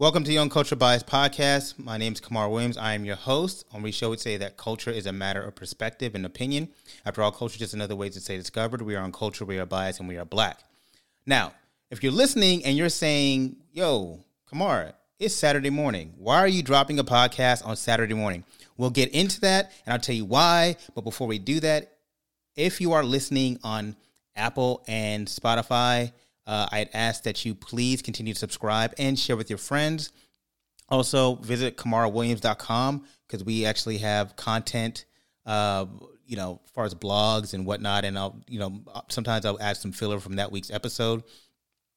Welcome to Young Culture Bias Podcast. My name is Kamar Williams. I am your host. On we show would say that culture is a matter of perspective and opinion. After all, culture is just another way to say discovered. We are on culture, we are biased, and we are black. Now, if you're listening and you're saying, yo, Kamar, it's Saturday morning. Why are you dropping a podcast on Saturday morning? We'll get into that and I'll tell you why. But before we do that, if you are listening on Apple and Spotify, uh, I'd ask that you please continue to subscribe and share with your friends. Also, visit kamarawilliams.com because we actually have content, uh, you know, as far as blogs and whatnot. And I'll, you know, sometimes I'll add some filler from that week's episode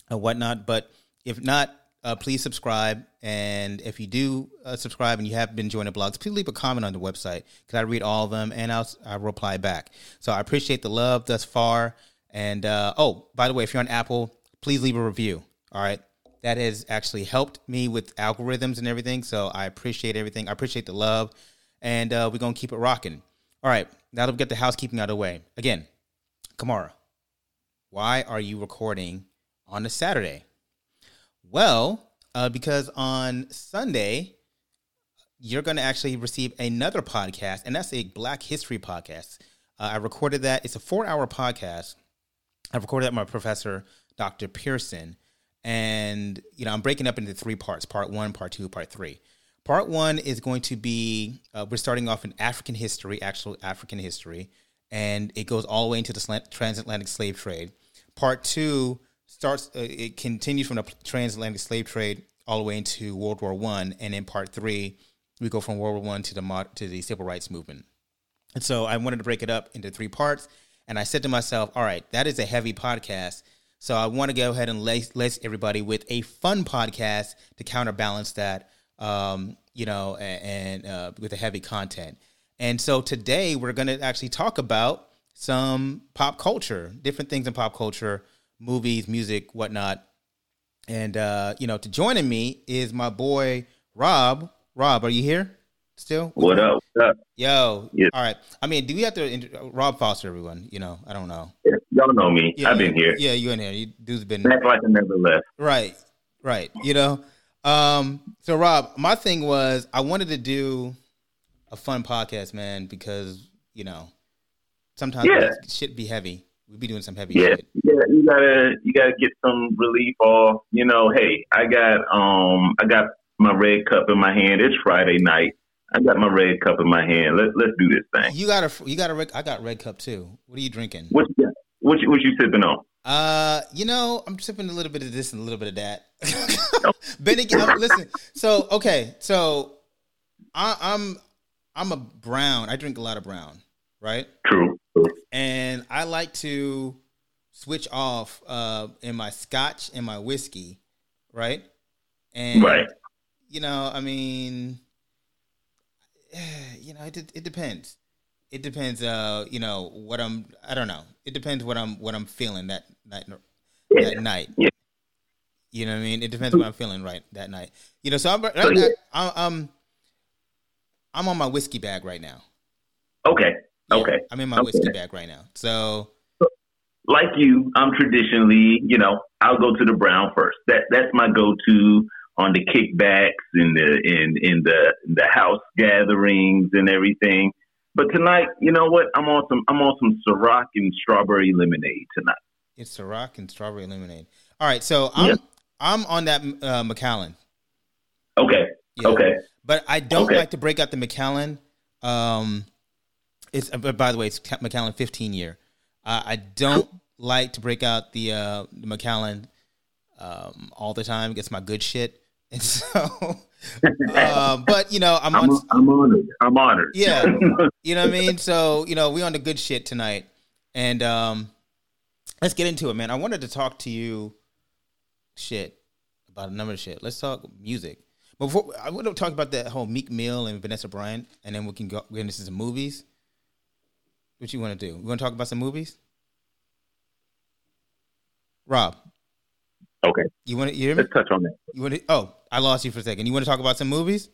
and whatnot. But if not, uh, please subscribe. And if you do uh, subscribe and you have been joining blogs, please leave a comment on the website because I read all of them and I'll, I'll reply back. So I appreciate the love thus far. And uh, oh, by the way, if you're on Apple, please leave a review. All right. That has actually helped me with algorithms and everything. So I appreciate everything. I appreciate the love. And uh, we're going to keep it rocking. All right. Now that we get the housekeeping out of the way. Again, Kamara, why are you recording on a Saturday? Well, uh, because on Sunday, you're going to actually receive another podcast, and that's a Black History podcast. Uh, I recorded that. It's a four hour podcast. I recorded that with my professor, Dr. Pearson. And, you know, I'm breaking up into three parts part one, part two, part three. Part one is going to be uh, we're starting off in African history, actual African history, and it goes all the way into the transatlantic slave trade. Part two starts, uh, it continues from the transatlantic slave trade all the way into World War One, and in part three, we go from World War One to the mod, to the civil rights movement. And so I wanted to break it up into three parts, and I said to myself, "All right, that is a heavy podcast." So I want to go ahead and lace, lace everybody with a fun podcast to counterbalance that, um, you know, and, and uh, with the heavy content. And so today we're going to actually talk about some pop culture, different things in pop culture, movies, music, whatnot. And uh, you know, to joining me is my boy Rob. Rob, are you here? still? What up? What up? Yo. Yeah. All right. I mean, do we have to Rob Foster? Everyone, you know, I don't know. Yeah, y'all know me. Yeah, I've been here. Yeah, you in here. You dude's been. Act like I never left. Right. Right. You know. Um. So Rob, my thing was I wanted to do a fun podcast, man, because you know sometimes yeah. shit be heavy. We be doing some heavy yeah, shit. Yeah, you gotta you gotta get some relief off. You know, hey, I got um I got my red cup in my hand. It's Friday night. I got my red cup in my hand. Let Let's do this thing. You got a you got a red. I got red cup too. What are you drinking? What you? What you, what you sipping on? Uh, you know, I'm sipping a little bit of this and a little bit of that. Benny, listen. So okay, so I, I'm I'm a brown. I drink a lot of brown, right? True. And I like to switch off uh in my scotch and my whiskey, right? And right. you know, I mean you know, it it depends. It depends. Uh, you know what I'm. I don't know. It depends what I'm what I'm feeling that night. Yeah. That night. Yeah. You know what I mean? It depends what I'm feeling right that night. You know, so I'm right now, I'm, I'm I'm on my whiskey bag right now. Okay. Yeah, okay. I'm in my okay. whiskey bag right now. So like you, I'm traditionally, you know, I'll go to the brown first. That that's my go to on the kickbacks in the in in the the house gatherings and everything. But tonight, you know what? I'm on some I'm on some Ciroc and strawberry lemonade tonight. It's Ciroc and strawberry lemonade. All right, so I'm I'm on that uh, Macallan. Okay. Yeah. Okay. But I don't okay. like to break out the Macallan. Um, it's uh, by the way, it's Macallan 15 year. Uh, I don't like to break out the uh, the Macallan um, all the time. It gets my good shit. And so, uh, but you know, I'm, I'm, on, I'm honored. I'm honored. Yeah, you know what I mean. So you know, we on the good shit tonight, and um, let's get into it, man. I wanted to talk to you, shit, about a number of shit. Let's talk music. But before I want to talk about that whole Meek Mill and Vanessa Bryant, and then we can go into some movies. What you want to do? We want to talk about some movies? Rob. Okay. You want to hear me? Let's touch on that. You want to? Oh, I lost you for a second. You want to talk about some movies?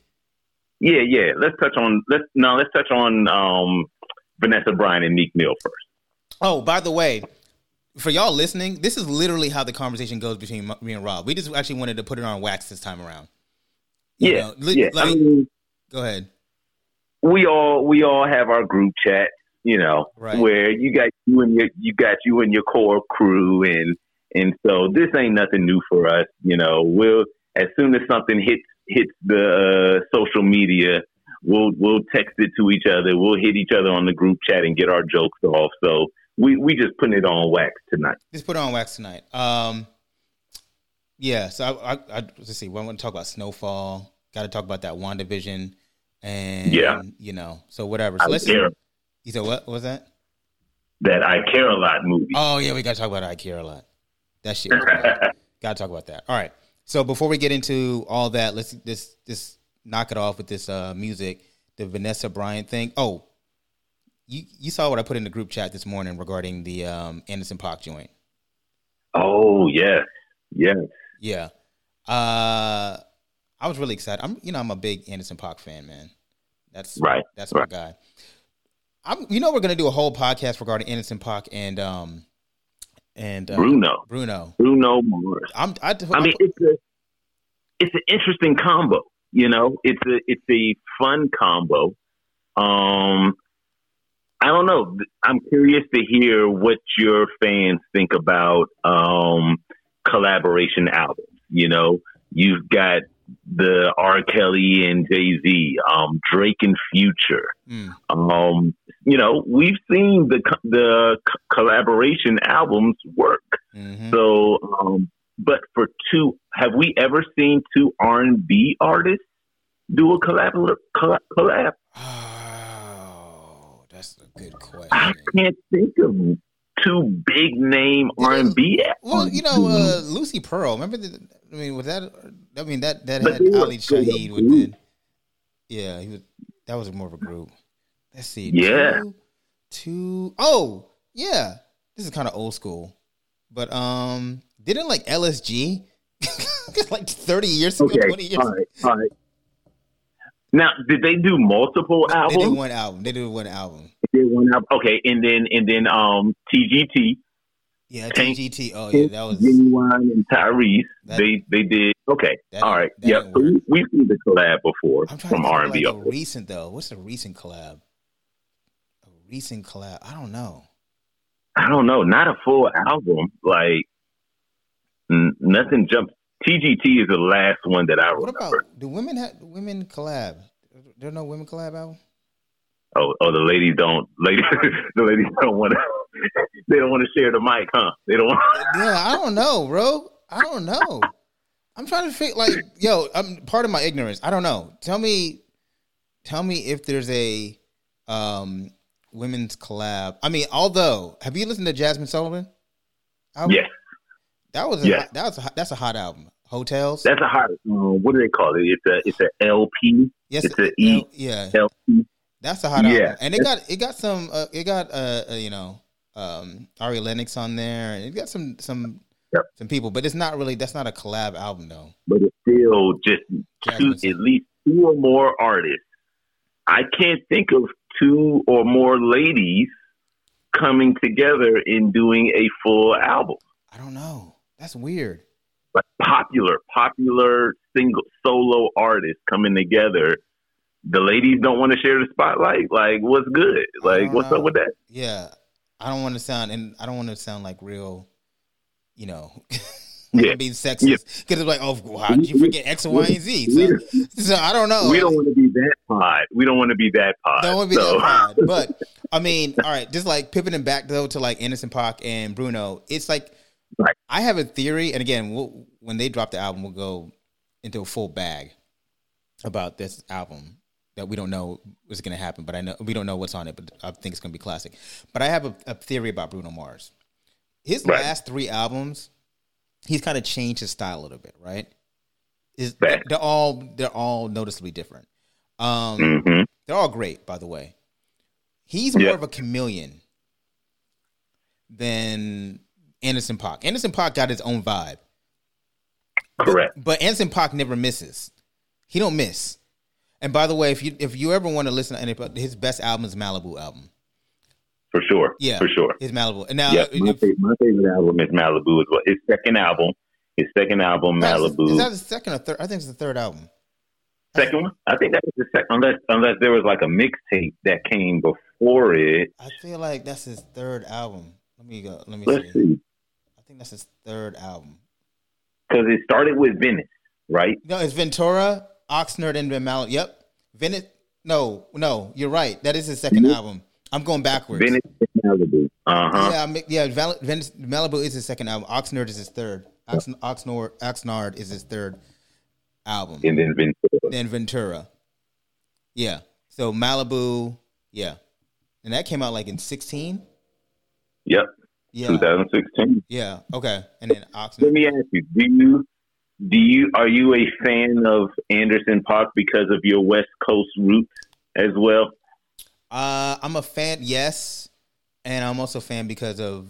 Yeah, yeah. Let's touch on let's no, let's touch on um, Vanessa Bryant and Meek Mill first. Oh, by the way, for y'all listening, this is literally how the conversation goes between me and Rob. We just actually wanted to put it on wax this time around. You Yeah, know, li- yeah. I mean, go ahead. we all we all have our group chat, you know, Right. where you got you and your you got you and your core crew, and and so this ain't nothing new for us, you know. We'll as soon as something hits hits the uh, social media, we'll we'll text it to each other. We'll hit each other on the group chat and get our jokes off. So we we just putting it on wax tonight. Just put it on wax tonight. Um, yeah. So I, I, I let's see. We want to talk about Snowfall. Got to talk about that WandaVision, and Yeah. you know, so whatever. So I let's. care You said what? What was that? that I care a lot movie. Oh yeah, we got to talk about I Care a lot. That shit. was got to talk about that. All right. So before we get into all that, let's just just knock it off with this uh, music, the Vanessa Bryant thing. Oh, you you saw what I put in the group chat this morning regarding the um, Anderson Paak joint. oh yes, yes. Yeah. Uh I was really excited. I'm you know, I'm a big Anderson Paak fan, man. That's Right, That's my guy. I'm you know we're gonna do a whole podcast regarding Anderson Paak and um and uh, Bruno, Bruno. Bruno Mars. I'm I, I mean, it's a it's an interesting combo. You know, it's a it's a fun combo. Um, I don't know. I'm curious to hear what your fans think about um, collaboration albums. You know, you've got the R. Kelly and Jay Z, um, Drake and Future. mm, Um, you know, we've seen the the collaboration albums work. mhm. So, um, but for two, have we ever seen two R and B artists do a collab? collab? collab? Oh, that's a good question. I can't think of two big name R and B. Well, you know, uh, Lucy Pearl. Remember the? I mean, was that? I mean, that that But had Ali Shaheed with the. Yeah, he was. That was more of a group. Let's see. Yeah. Two, two oh yeah. This is kind of old school, but um, didn't like LSG like thirty years ago, okay, twenty years. all right, all right. Now, did they do multiple They did albums? one album. They did one album. Did one album. Okay, and then and then um TGT, Yeah, TGT. Oh yeah, that was Ginuwine, and Tyrese. That- they they did. Okay, that all that Yep. So we, we've seen the collab before from R and B. like recent though. What's a recent collab? A recent collab. I don't know. I don't know, not a full album. Like n- nothing jumps. TGT is the last one that I What remember. about do women have women collab? There no women collab album? Oh, oh, the ladies don't. Ladies, the ladies don't want to. They don't want to share the mic, huh? They don't. want Yeah, I don't know, bro. I don't know. I'm trying to figure like, yo, I'm part of my ignorance. I don't know. Tell me, tell me if there's a um women's collab. I mean, although have you listened to Jazmine Sullivan? album? Yes, that was a, Yeah. that was a, that's a hot album. Hotels. that's a hot. Um, what do they call it? It's a it's a LP. yes, it's a E. L- yeah. LP. That's a hot Yeah. album, and it got it got some uh, it got uh, uh you know um Ari Lennox on there, and it got some some Yep. some people, but it's not really that's not a collab album though. But it's still just two, at least two or more artists. I can't think of two or more ladies coming together and doing a full album. I don't know. That's weird. Like popular, popular single solo artists coming together. The ladies don't want to share the spotlight. Like, what's good? Like, what's know. up uh, with that? Yeah, I don't want to sound and I don't want to sound like real, you know. Yeah. being sexist because it's like, oh, how did you forget X, Y, and Z? So, so I don't know. We don't want to be that pod. We don't want to be that pod. Don't want to be so. that bad. But I mean, all right, just like pivoting back though to like Anderson Paak and Bruno, it's like Right. I have a theory, and again, we'll, when they drop the album, we'll go into a full bag about this album that we don't know what's going to happen, but I know we don't know what's on it, but I think it's going to be classic. But I have a, a theory about Bruno Mars. His Right. last three albums, he's kind of changed his style a little bit, right? Is they're all they're all noticeably different. Um, Mhm. they're all great, by the way. He's more Yeah. of a chameleon than Anderson Paak. Anderson Paak got his own vibe, Correct. but Anderson Paak never misses. He don't miss. And by the way, if you if you ever want to listen to any, his best album is Malibu album. For sure. Yeah, For sure. His Malibu. And now, yeah, my, if- favorite, my favorite album is Malibu as well. His second album, his second album, Malibu. is that the second or third? I think it's the third album. Second one, I think that was the second. Unless unless there was like a mixtape that came before it. I feel like that's his third album. Let me go. Let me Let's see. see, I think that's his third album. because it started with Venice, right? No, it's Ventura, Oxnard, and Mal. Yep, Venice. No, no, you're right. That is his 2nd Mhm. album. I'm going backwards. Venice and Malibu. Uh huh. Yeah, I'm- yeah. Val- Venice, Malibu is his second album. Oxnard is his third. Ox, Oxnard, Oxnard is his third album. And then Ventura. Then Ventura. Yeah. So Malibu. Yeah. And that came out like in 16. Yep, Yeah. 2016. Yeah. Okay. And then Oxnard. Let me ask you: Do you do you are you a fan of Anderson Paak because of your West Coast roots as well? Uh, I'm a fan. Yes, and I'm also a fan because of.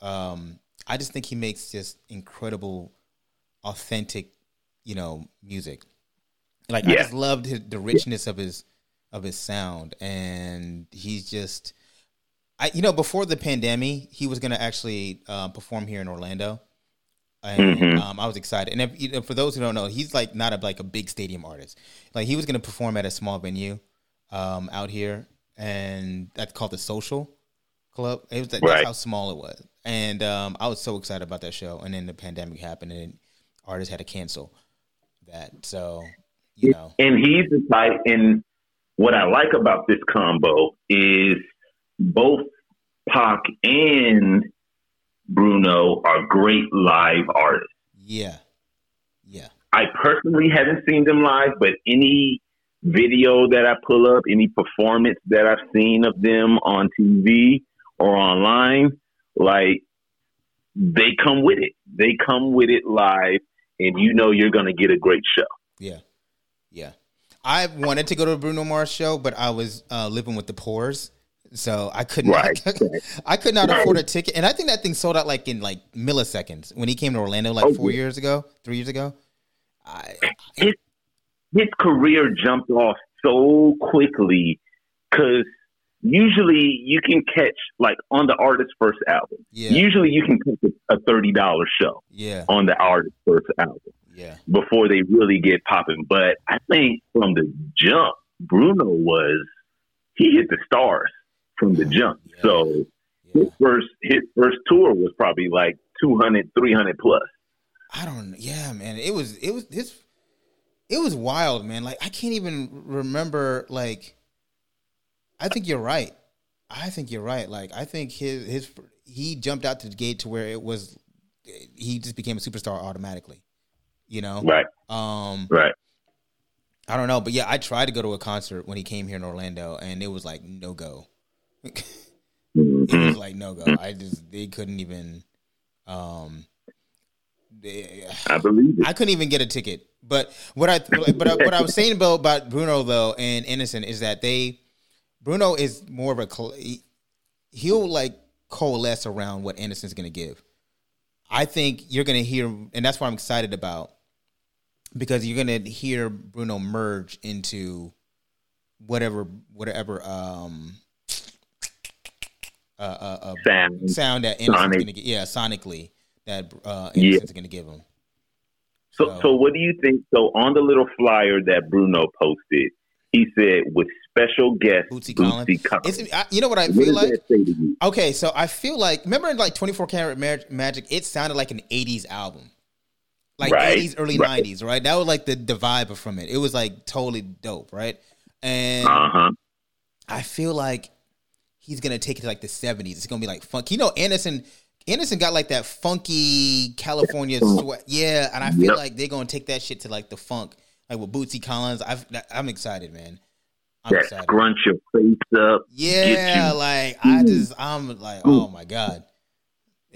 Um, I just think he makes just incredible, authentic, you know, music. Like I just loved his, the richness of his of his sound, and he's just. I you know before the pandemic, he was gonna actually uh, perform here in Orlando. And Mhm. um, I was excited, and if, you know, for those who don't know, he's like not a like a big stadium artist. Like he was going to perform at a small venue um, out here, and that's called the Social Club. It was that's Right. how small it was, and um, I was so excited about that show. And then the pandemic happened, and artists had to cancel that. So you know, And he's the type. And what I like about this combo is both Paak and Bruno are great live artists. yeah, yeah, I personally haven't seen them live, but any video that I pull up, any performance that I've seen of them on TV or online, like they come with it. They come with it live, and you know you're going to get a great show. yeah, yeah. I wanted to go to a Bruno Mars show, but I was uh, living with the poors. So I couldn't. Right. I could not afford a ticket, and I think that thing sold out like in like milliseconds when he came to Orlando like Oh, four yeah. years ago, three years ago. I, His, his career jumped off so quickly because usually you can catch like on the artist's first album. yeah, Usually you can catch a thirty dollar show yeah, on the artist's first album. yeah, before they really get popping. But I think from the jump, Bruno was he hit the stars from the jump. Yeah. So yeah. his first his first tour was probably like 200, 300 plus. I don't. Yeah, man. It was. It was. This. It was wild, man. Like I can't even remember. Like, I think you're right. I think you're right. Like I think his his he jumped out to the gate to where it was. He just became a superstar automatically. You know. Right, Um. right. I don't know, but yeah, I tried to go to a concert when he came here in Orlando, and it was like no go. It Mhm. was like no go. I just they couldn't even. Um. They, I believe it. I couldn't even get a ticket. But what I but I, what I was saying about about Bruno though and Innocent is that they Bruno is more of a he- he'll like coalesce around what Innocent's going to give. I think you're going to hear and that's what I'm excited about because you're going to hear Bruno merge into whatever whatever um uh, uh, uh Sound. sound that Innocent's Sonic. going to get yeah sonically that uh Yeah. Innocent's going to give him. So, So- so what do you think? So on the little flyer that Bruno posted, he said with special guest Bootsy Bootsy Collins. Collins. I, you know what I feel does like? that say to you? Okay, so I feel like remember in like 24 Karat Mag- Magic, it sounded like an 80s album. Like Right, 80s, early right. 90s, right? That was like the, the vibe from it. It was like totally dope, right? And Uh huh. I feel like he's gonna take it to like the 70s. It's gonna be like funk. You know, Anderson Anderson got like that funky California sweat. Yeah, and I feel Yep. like they're gonna take that shit to like the funk, like with Bootsy Collins. I've, I'm excited, man. I'm That excited. scrunch your face up. Yeah, like I just I'm like, oh my god.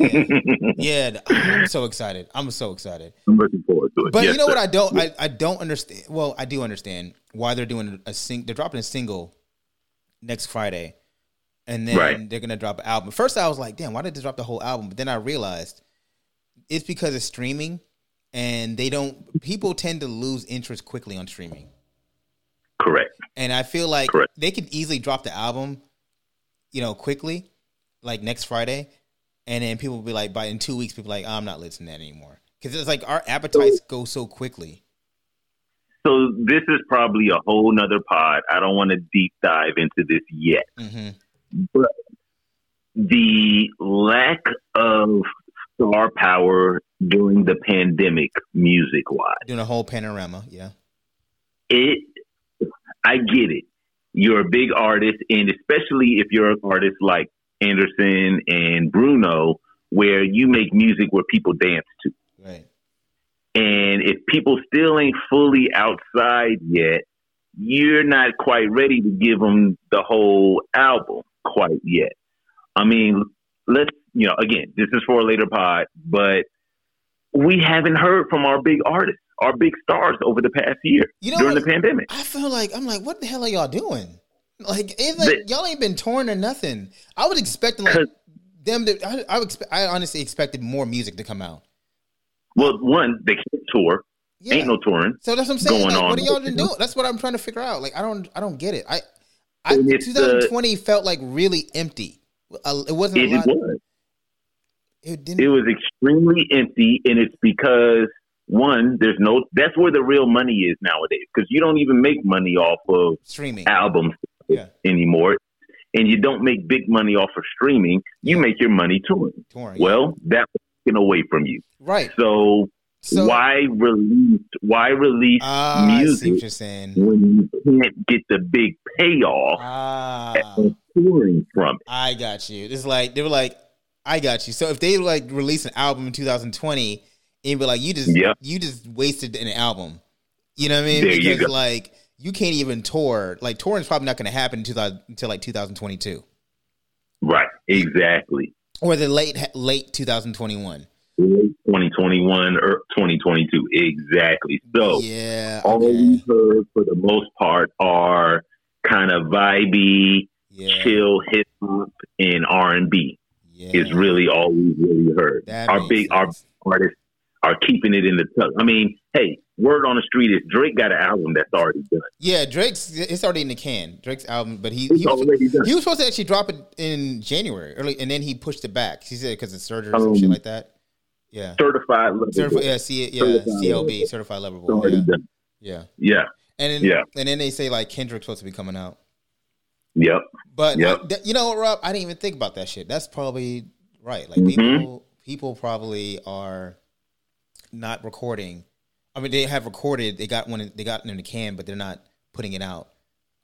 Yeah, yeah, I'm so excited. I'm so excited. I'm looking forward to it. But Yes, you know sir. what I don't I, I don't understand well, I do understand why they're doing a sing they're dropping a single next Friday. And then Right. they're gonna drop an album. First I was like, damn, why did they drop the whole album? But then I realized it's because of streaming and they don't people tend to lose interest quickly on streaming. Correct. And I feel like Correct. they could easily drop the album, you know, quickly, like next Friday, and then people will be like, by in two weeks, people are like, I'm not listening to that anymore, because it's like our appetites go so quickly. so this is probably a whole nother pod. I don't want to deep dive into this yet. hmm But the lack of star power during the pandemic, music wise, Doing a whole panorama. Yeah. it, I get it. You're a big artist, and especially if you're an artist like Anderson and Bruno, where you make music where people dance to. Right. And if people still ain't fully outside yet, you're not quite ready to give them the whole album quite yet. I mean, let's, you know, again, this is for a later pod, but we haven't heard from our big artists, our big stars over the past year You know during the pandemic. I feel like I'm like, what the hell are y'all doing? Like, like The- y'all ain't been torn or nothing. I was expecting like them to. I, I, expe- I honestly expected more music to come out. Well, one, they can't tour. Yeah. Ain't no touring. so that's what I'm saying. going Like, on what are y'all doing? That's what I'm trying to figure out. Like, I don't, I don't get it. I, I And it's, uh, 2020 felt like really empty. It wasn't It, a lot. it was. It didn't. It was extremely empty, and it's because one, there's no. That's where the real money is nowadays, because you don't even make money off of streaming. albums Yeah. anymore, and you don't make big money off of streaming. You make your money touring. touring. Well, that was taken away from you. right. So, So why release? Why release Ah, see music when you can't get the big payoff Ah, of touring from it? I got you. It's like they were like, I got you. So if they like release an album in 2020, and be like, you just Yeah. you just wasted an album. You know what I mean? There you because go. like you can't even tour. Like touring's probably not going to happen in 2000, until like 2022 Right. Exactly. or the late late 2021. Late 2021 or 2022. Exactly. So. yeah, all okay. we've heard for the most part are kind of vibey, yeah, chill hip hop and R and B yeah. is really all we've really heard. That our big our artists are keeping it in the tuck. I mean, hey, word on the street is Drake got an album that's already done. Yeah, Drake's it's already in the can. Drake's album, but he he was, he was supposed to actually drop it in January early, and then he pushed it back. He said because of surgery or some Um, shit like that. Yeah, Certified level. Certified, yeah, C, yeah, Certified CLB, level. certified level boy. Yeah, yeah, Yeah. and then Yeah. and then they say like Kendrick's supposed to be coming out, Yep. but Yep. I- th- you know what, Rob? I didn't even think about that shit. That's probably right. Like Mhm. people, people probably are not recording. I mean, they have recorded. They got one. They got in the can, but they're not putting it out.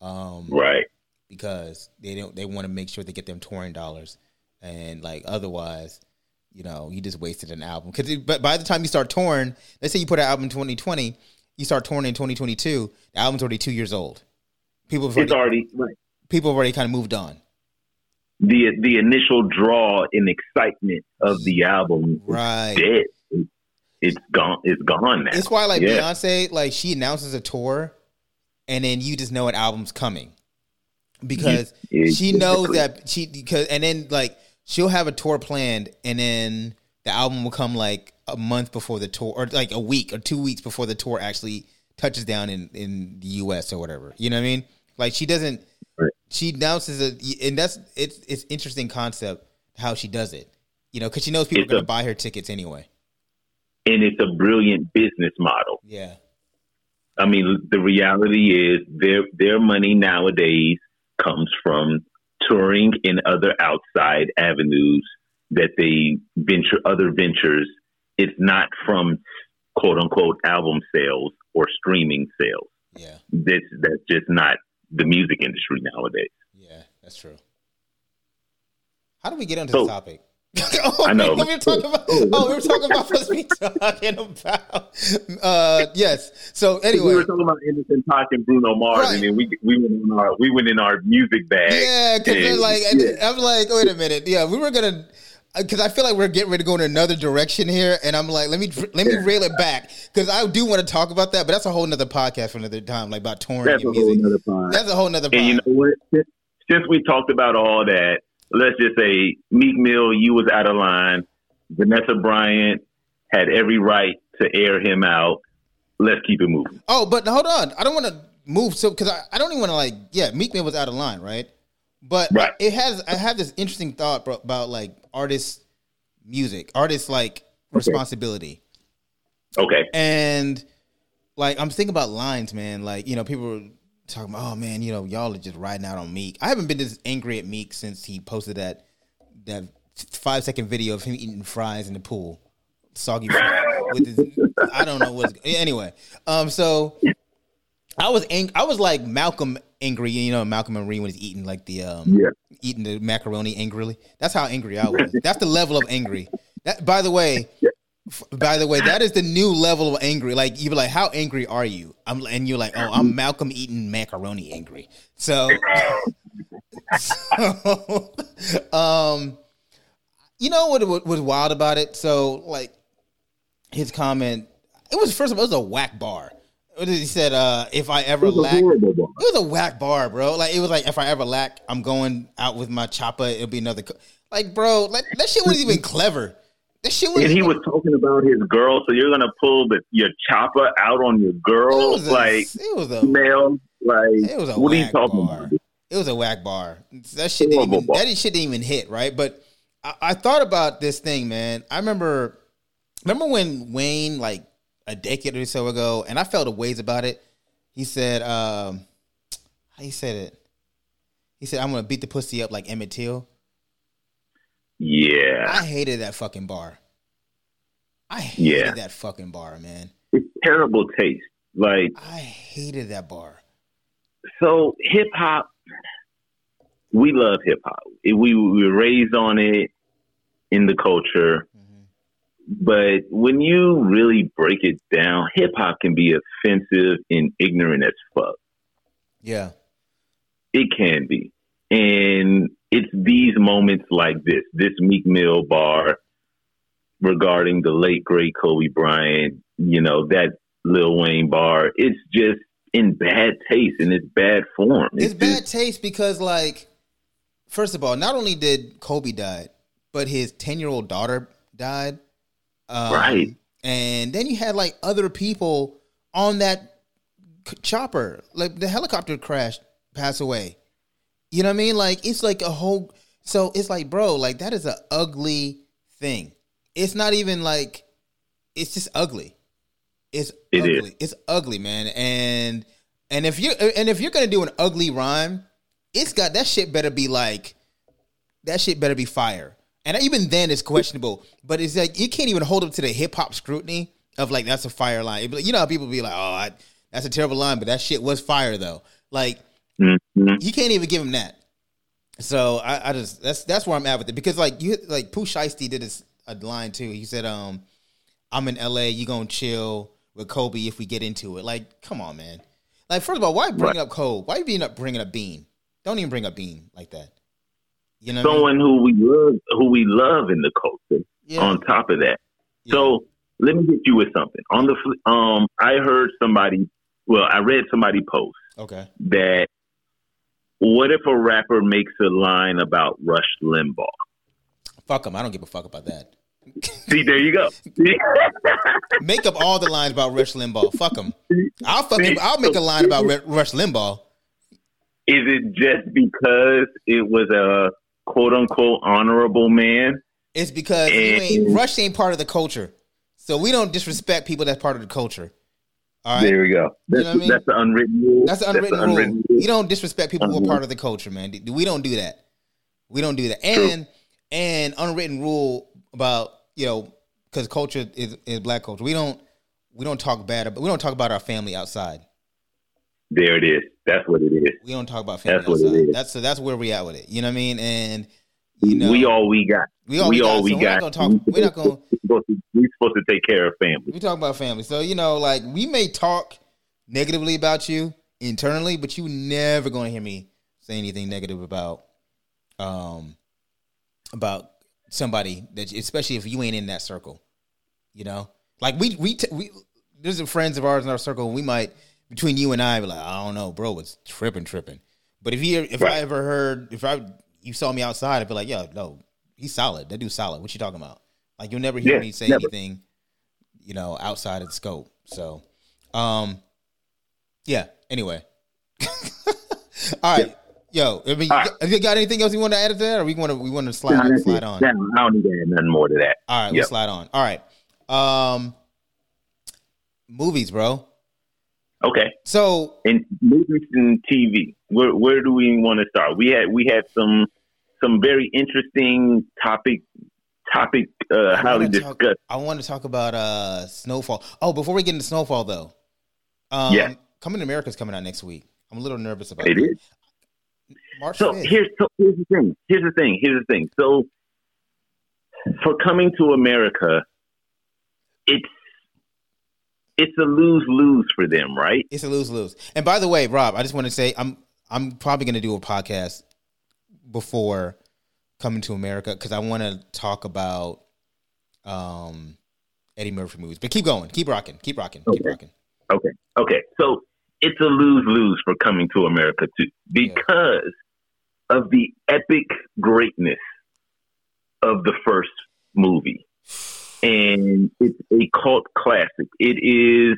Um, Right. because they don't they want to make sure they get them touring dollars and like otherwise you know you just wasted an album because but by the time you start touring let's say you put an album in 2020 you start touring in 2022 the album's already two years old people have It's already, already right. people have already kind of moved on The the initial draw and excitement of the album is right dead. It's, gone. It's gone now. it's why like Yeah. beyonce like she announces a tour and then you just know an album's coming because Yeah, she knows that she because and then like she'll have a tour planned and then the album will come like a month before the tour or like a week or two weeks before the tour actually touches down in in the US or whatever. You know what I mean? Like she doesn't Right. she announces it and that's it's it's interesting concept how she does it. You know, cuz she knows people It's are going to buy her tickets anyway. and it's a brilliant business model. Yeah. I mean, the reality is their their money nowadays comes from touring in other outside avenues that they venture other ventures. It's not from quote unquote album sales or streaming sales. Yeah. That's that's just not the music industry nowadays. Yeah, that's true. How do we get onto So- this topic? oh, I know. We were talking about. Oh, we were talking about what we talking about. Uh, yes. So anyway, We were talking about Anderson Paak and Bruno Mars, Right. and then we we went in our we went in our music bag. yeah, because like yeah. I'm like, wait a minute. Yeah, we were gonna. Because I feel like we're getting ready to go in another direction here, and I'm like, let me let me reel it back because I do want to talk about that, but that's a whole nother podcast for another time, like about touring That's a and whole music. nother time. That's a whole nother. And you know what? Since we talked about all that, let's just say Meek Mill, you was out of line. Vanessa Bryant had every right to air him out. Let's keep it moving. Oh, but hold on. I don't want to move so because I, I don't even want to like yeah, Meek Mill was out of line, right? But Right. it has I have this interesting thought bro, about like artists' music, artists like responsibility, Okay. and like I'm thinking about lines, man. Like you know, people were talking about, oh man, you know, y'all are just riding out on Meek. I haven't been this angry at Meek since he posted that that five second video of him eating fries in the pool, soggy. with his, I don't know what's anyway. Um, so I was ang- I was like Malcolm angry, you know, Malcolm and Marie when he's eating like the um, Yeah. eating the macaroni angrily. That's how angry I was. That's the level of angry. That, by the way, by the way, that is the new level of angry. Like you be like, how angry are you? I'm and you're like, oh, I'm Malcolm eating macaroni angry. So, so um, you know what, what was wild about it? So like his comment, it was first of all, it was a whack bar. What did he said? Uh, if I ever It lack, it was a whack bar, bro. Like it was like if I ever lack, I'm going out with my chopper. It'll be another. Co- like, bro, like that shit wasn't even clever. That shit was. And he was talking about his girl, so you're gonna pull the, your chopper out on your It girl, was a, like it was a. male, like It was a what are you talking bar. about? It was a whack bar. That shit didn't even, bar. that shit didn't even hit right. But I, I thought about this thing, man. I remember, remember when Wayne like a decade or so ago, and I felt a ways about it. He said, um, how he said it. He said, "I'm gonna beat the pussy up like Emmett Till." Yeah, I hated that fucking bar. I hated Yeah. that fucking bar, man. it's terrible taste. Like I hated that bar. so, hip hop. We love hip hop. We we were raised on it in the culture. Mhm. But when you really break it down, hip hop can be offensive and ignorant as fuck. Yeah, It can be. And it's these moments like this, this Meek Mill bar regarding the late great Kobe Bryant, you know, that Lil Wayne bar. It's just in bad taste and it's bad form. it's just- bad taste because, like, first of all, not only did Kobe die, but his ten year old daughter died. Um, Right. and then you had like other people on that chopper, like the helicopter crash, pass away. You know what I mean? Like it's like a whole. So it's like, bro, like that is a ugly thing. It's not even like it's just ugly. It's It ugly. It's ugly, man. And and if you're and if you're gonna do an ugly rhyme, it's got that shit better be like that shit better be fire. And even then, it's questionable. But it's like you can't even hold up to the hip hop scrutiny of like that's a fire line. It'd be like- You know how people be like, oh, I, that's a terrible line, but that shit was fire though. Like Mhm. you can't even give him that. So I, I just that's that's where I'm at with it because like you like Pooh Shiesty did this a line too. He said, um, I'm in LA, you gonna chill with Kobe if we get into it. Like, come on, man. Like, first of all, why bring Right. up Kobe? Why you being up bringing up Bean? Don't even bring up Bean like that. You know, what I mean? Someone who we love, who we love in the culture. yeah. On top of that, yeah. So let me hit you with something. On the um, I heard somebody. Well, I read somebody post okay, that what if a rapper makes a line about Rush Limbaugh? fuck him. I don't give a fuck about that. See, there you go. Make up all the lines about Rush Limbaugh. Fuck him. I'll fucking I'll make a line about Ru- Rush Limbaugh. Is it just because it was a quote unquote honorable man? It's because you ain't Rush ain't part of the culture, so we don't disrespect people that's part of the culture. All right, There we go. That's, know what I mean? that's the unwritten rule. that's the unwritten, the rule. You don't disrespect people who are part of the culture, man. We don't do that. We don't do that. True. And and unwritten rule about you know because culture is, is black culture. We don't we don't talk bad about we don't talk about our family outside. There it is. That's what it is. We don't talk about family That's what it outside. That's so that's where we at with it. You know what I mean? And you know we all we got. we all we we, got. all we so we're not gonna talk. We're not gonna. We're supposed to, we're supposed to take care of family. We talk about family. So, you know, like we may talk negatively about you internally, but you never gonna hear me say anything negative about um about somebody that especially if you ain't in that circle. You know? Like we we t- we there's some friends of ours in our circle we might between you and I be like, I don't know, bro, it's tripping, tripping. But if you if I ever heard if I you saw me outside, I'd be like, yo, no, he's solid. That dude's solid. What you talking about? Like you'll never hear Yeah, me say never. anything, you know, outside of the scope. So, um, yeah. Anyway, all right, yo. I mean, right. have you got anything else you want to add to that, or we want to we want to slide that's slide it. on? Yeah, I don't need to add nothing more to that. All right, Yep. we'll slide on. All right, um, movies, bro. Okay. So in movies and TV, where where do we want to start? We had we had some some very interesting topic topic uh, highly talk, discussed. I want to talk about uh, Snowfall. Oh, before we get into Snowfall, though, um, yeah, Coming to America is coming out next week. I'm a little nervous about it. It is. March so 5th. here's so here's the thing. Here's the thing. Here's the thing. So for coming to America, it's it's a lose lose for them, right? It's a lose lose. And by the way, Rob, I just want to say I'm I'm probably going to do a podcast before coming to America because I want to talk about um Eddie Murphy movies. But keep going, keep rocking, keep rocking, okay. keep rocking. Okay, okay. So it's a lose lose for coming to America too because yeah. of the epic greatness of the first movie and it's a cult classic. It is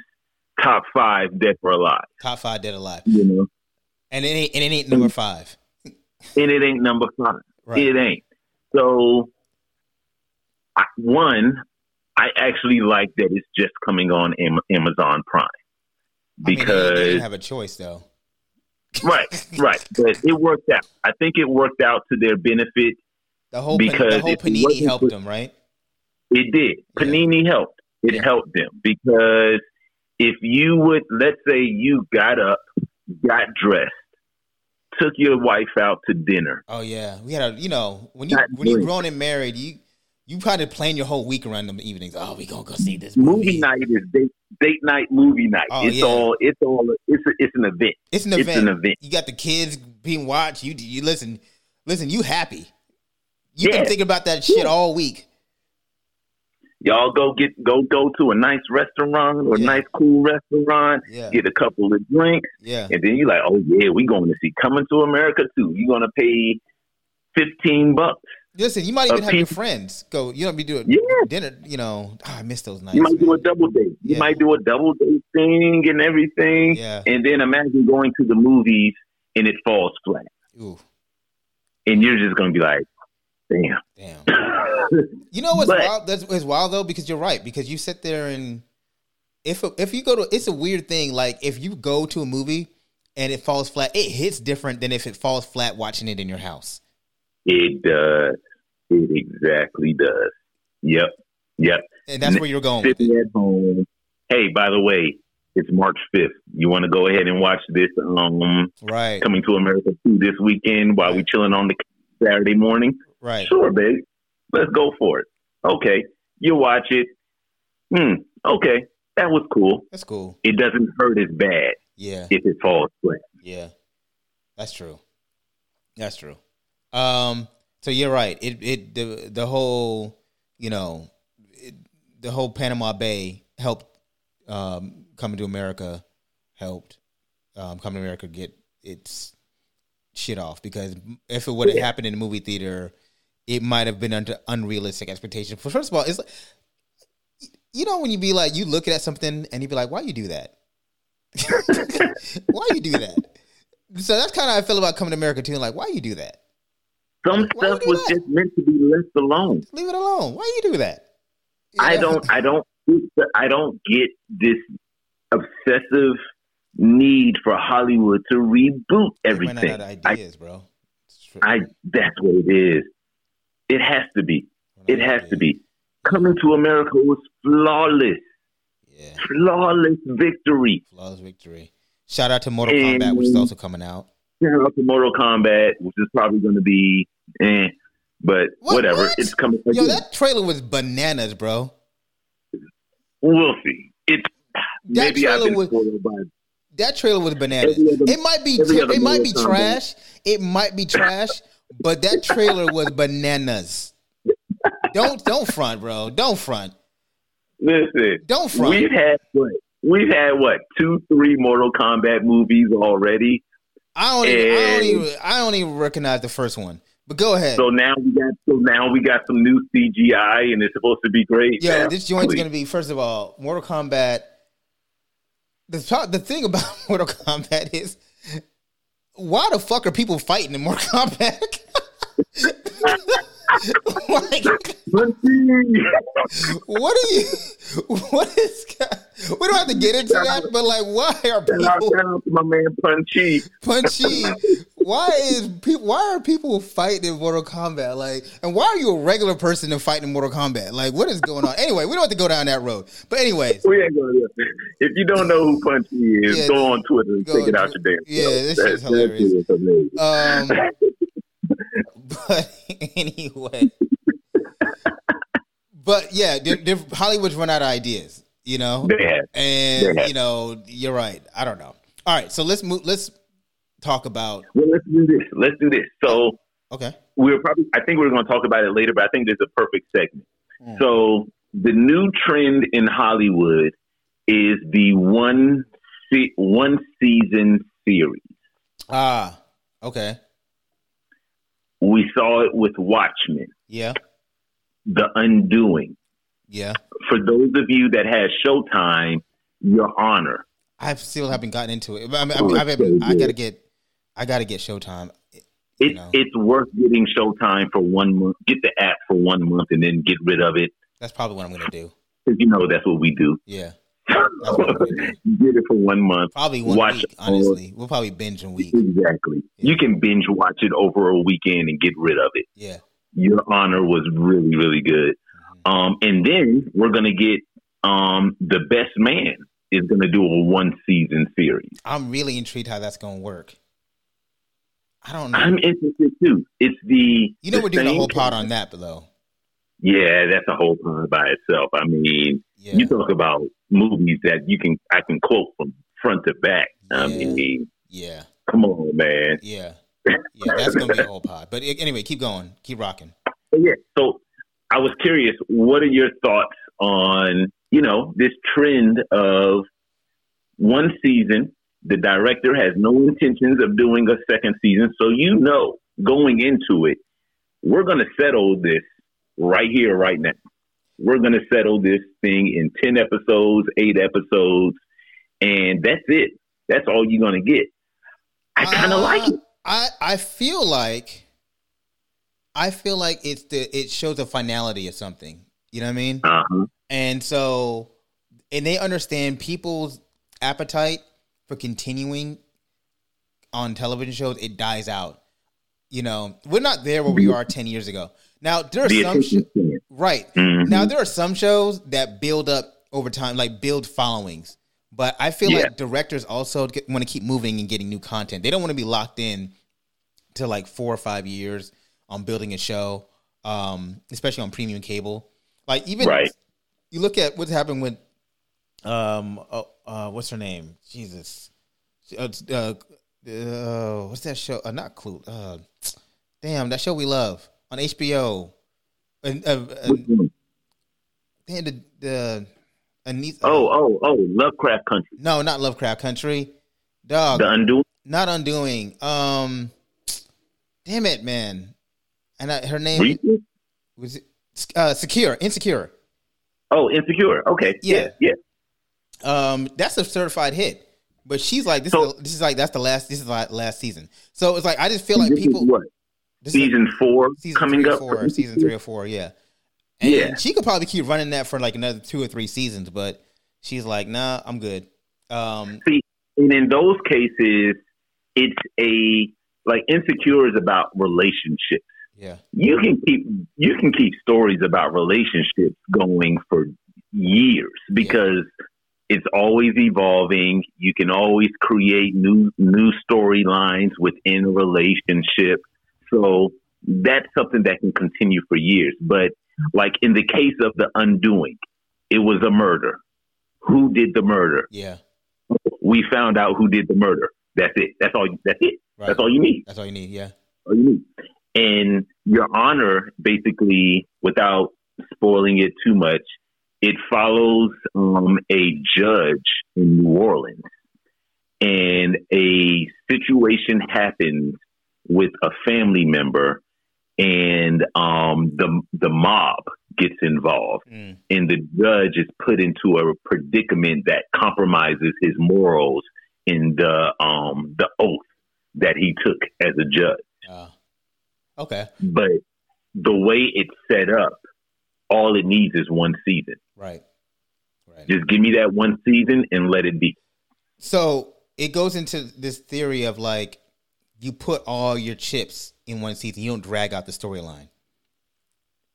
top five dead or alive. Top five dead or alive. You know, and it ain't and it ain't number five. And it ain't number five. Right. It ain't. So, I, one, I actually like that it's just coming on Amazon Prime because I mean, they, they have a choice though. right, right, but it worked out. I think it worked out to their benefit. The whole because the whole Panini helped them, right? It did. Panini yeah. helped. It yeah. helped them because if you would, let's say you got up, got dressed, took your wife out to dinner. Oh yeah, we had a. You know, when you when you grown and married, you you probably plan your whole week around them evenings. Oh, we gonna go see this movie. Movie night is date, date night, movie night. Oh, it's yeah. all. It's all. It's a, it's an event. It's an event. It's an event. You got the kids being watched. You you listen, listen. You happy? You Yeah. been thinking about that shit Yeah. all week. Y'all go get go go to a nice restaurant or a Yeah. nice cool restaurant. Yeah, Get a couple of drinks, yeah. and then you're like, oh yeah, we going to see Coming to America too. You're gonna pay fifteen bucks. Listen, you might even have your friends go. You don't be doing Yeah. dinner. You know, ah, I miss those nights. You might do a double date. You Yeah. might do a double date thing and everything. Yeah. And then imagine going to the movies and it falls flat. Ooh, And you're just going to be like, damn. damn. You know what's But- wild? That's it's wild though because you're right because you sit there and if if you go to it's a weird thing like if you go to a movie and it falls flat, it hits different than if it falls flat watching it in your house. it does. It exactly does. Yep. Yep. And that's where you're going. Sitting at home. Hey, by the way, it's March 5th. You want to go ahead and watch this um, Right, Coming to America 2 this weekend while we're chilling on the Saturday morning? Right. Sure, babe. Let's go for it. Okay. You watch it. Hmm. Okay. That was cool. That's cool. It doesn't hurt as bad Yeah, if it falls flat. yeah. That's true. That's true. Um. So you're right. It it the the whole you know it, the whole Panama Bay helped um, coming to America helped um, coming to America get its shit off because if it would have Yeah. happened in the movie theater, it might have been under unrealistic expectations. For first of all, it's like, you know when you be like you look at something and you be like, why you do that? why you do that? So that's kind of how I feel about coming to America too. Like, why you do that? Some Why stuff was that? just meant to be left alone. Leave it alone. Why you do that? You I know? don't I don't I don't get this obsessive need for Hollywood to reboot everything. of I, ideas, bro. I that's what it is. It has to be. It has to be. Coming to America was flawless. Yeah, Flawless victory. flawless victory. Shout out to Mortal And- Kombat, which is also coming out. Shout out to Mortal Kombat, which is probably going to be, eh, but What- whatever. what? It's coming. Yo, again. that trailer was bananas, bro. we'll see. It's That maybe I've trailer been was- spoiled by That trailer was bananas. Other- it might be it might be trash. It might be trash, but that trailer was bananas. Don't don't front, bro. Don't front. Listen, Don't front. we've had what? We've had what? Two, three Mortal Kombat movies already. I don't even, I don't even I don't even recognize the first one. But go ahead. So now we got so now we got some new CGI, and it's supposed to be great. Yeah, Man, this joint's please. gonna be first of all, Mortal Kombat. The the thing about Mortal Kombat is, why the fuck are people fighting in Mortal Kombat? like, what are you? What is? we don't have to get into that, but like, why are people shout out to my man Punchy. punchy? Why is people? Why are people fighting in Mortal Kombat? Like, and why are you a regular person and fighting in Mortal Kombat? Like, what is going on? Anyway, we don't have to go down that road. But anyways, We ain't gonna. If you don't know who Punchy is, Yeah, go on Twitter and go check it out your damn Yeah, this That- that hilarious. shit is amazing. um, but anyway, but yeah, they're, they're, Hollywood's run out of ideas, you know. And you know, you're right. I don't know. All right, so let's move. Let's talk about. Well, let's do this. Let's do this. So Okay. we're probably. I think we're going to talk about it later, but I think there's a perfect segment. Mm. So the new trend in Hollywood is the one se- one season series. Ah. Okay. We saw it with Watchmen, Yeah. The Undoing. Yeah. For those of you that has Showtime, Your Honor. I still haven't gotten into it. I mean, I, Oh, mean, I've, I gotta get. I gotta get Showtime. It's know. it's worth getting Showtime for one month. Get the app for one month and then get rid of it That's probably what I'm gonna do. because you know that's what we do. Yeah. That's what I'm gonna do. get it for one month. Probably one Watch week. all- Honestly, we'll probably binge a week. Exactly. You can binge watch it over a weekend and get rid of it. Yeah. Your Honor was really really good. Mhm. Um, and then we're gonna get um the Best Man is gonna do a one season series. I'm really intrigued how that's gonna work. I don't know. I'm interested too. It's the you know the we're doing a whole pod on that, though. Yeah, that's a whole pod by itself. I mean, Yeah. you talk about movies that you can I can quote from front to back. I Yeah. mean, Yeah. come on, man. Yeah. Yeah. That's gonna be a whole pod. But anyway, keep going. Keep rocking. Yeah, so I was curious, what are your thoughts on, you know, this trend of one season, the director has no intentions of doing a second season, so you know going into it, we're going to settle this right here, right now. We're going to settle this thing in 10 episodes, eight episodes, and that's it. That's all you're going to get. I kind of Uh, like it. I I feel like I feel like it's the it shows a finality of something. You know what I mean? Uh-huh. And so and they understand people's appetite for continuing on television shows, it dies out. You know, we're not there where we are 10 years ago. Now, there are The some sh-. Right. Mhm. Now there are some shows that build up over time, like build followings. But I feel Yeah. like directors also want to keep moving and getting new content. They don't want to be locked in to like four or five years on building a show, um, especially on premium cable. Like even Right. you look at what's happened with um uh, uh what's her name? Jesus, uh, uh, uh what's that show? Uh, not Clue. Uh, damn, that show we love on HBO. And uh, uh, Which one? damn, the the Anith- Oh, oh, oh, Lovecraft Country. no, not Lovecraft Country, dog. The Undoing. Not undoing. Um, damn it, man. And I, her name Reese's? was it, uh, secure, insecure. Oh, Insecure. Okay. Yeah. Yeah. Yeah. Um, that's a certified hit. But she's like, this So- is the, this is like that's the last this is like last season. So it's like I just feel like people what? This Season four season coming three or up. four, season three or four, yeah. And Yeah. she could probably keep running that for like another two or three seasons, but she's like, nah, I'm good. Um, And in those cases, it's a like Insecure is about relationships. yeah, You can keep you can keep stories about relationships going for years because it's always evolving. You can always create new new storylines within a relationship. So that's something that can continue for years. But like in the case of the undoing, it was a murder. Who did the murder? yeah, We found out who did the murder. That's it. That's all that's it. right. That's all you need. That's all you need. Yeah, All you need. And your honor basically without spoiling it too much, it follows um, a judge in New Orleans, and a situation happens with a family member, and um, the the mob gets involved, Mm. and the judge is put into a predicament that compromises his morals in the um, the oath that he took as a judge Uh, okay, but the way it's set up, all it needs is one season. right. Right. Just give me that one season and let it be. So it goes into this theory of like you put all your chips in one season. You don't drag out the storyline.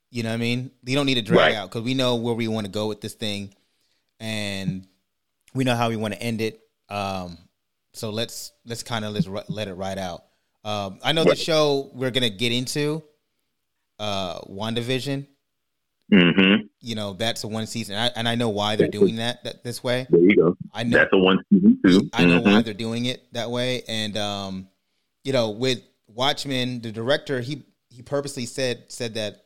You know what I mean? You don't need to drag right. out because we know where we want to go with this thing, and we know how we want to end it. Um, so let's let's kind of let's let it ride out. Um, I know right. the show we're gonna get into, uh, WandaVision. Mm-hmm. You know that's a one season, and I, and I know why they're doing that, that this way. There you go. I know that's a one season too. I know mm-hmm. why they're doing it that way, and um, you know, with Watchmen, the director he he purposely said said that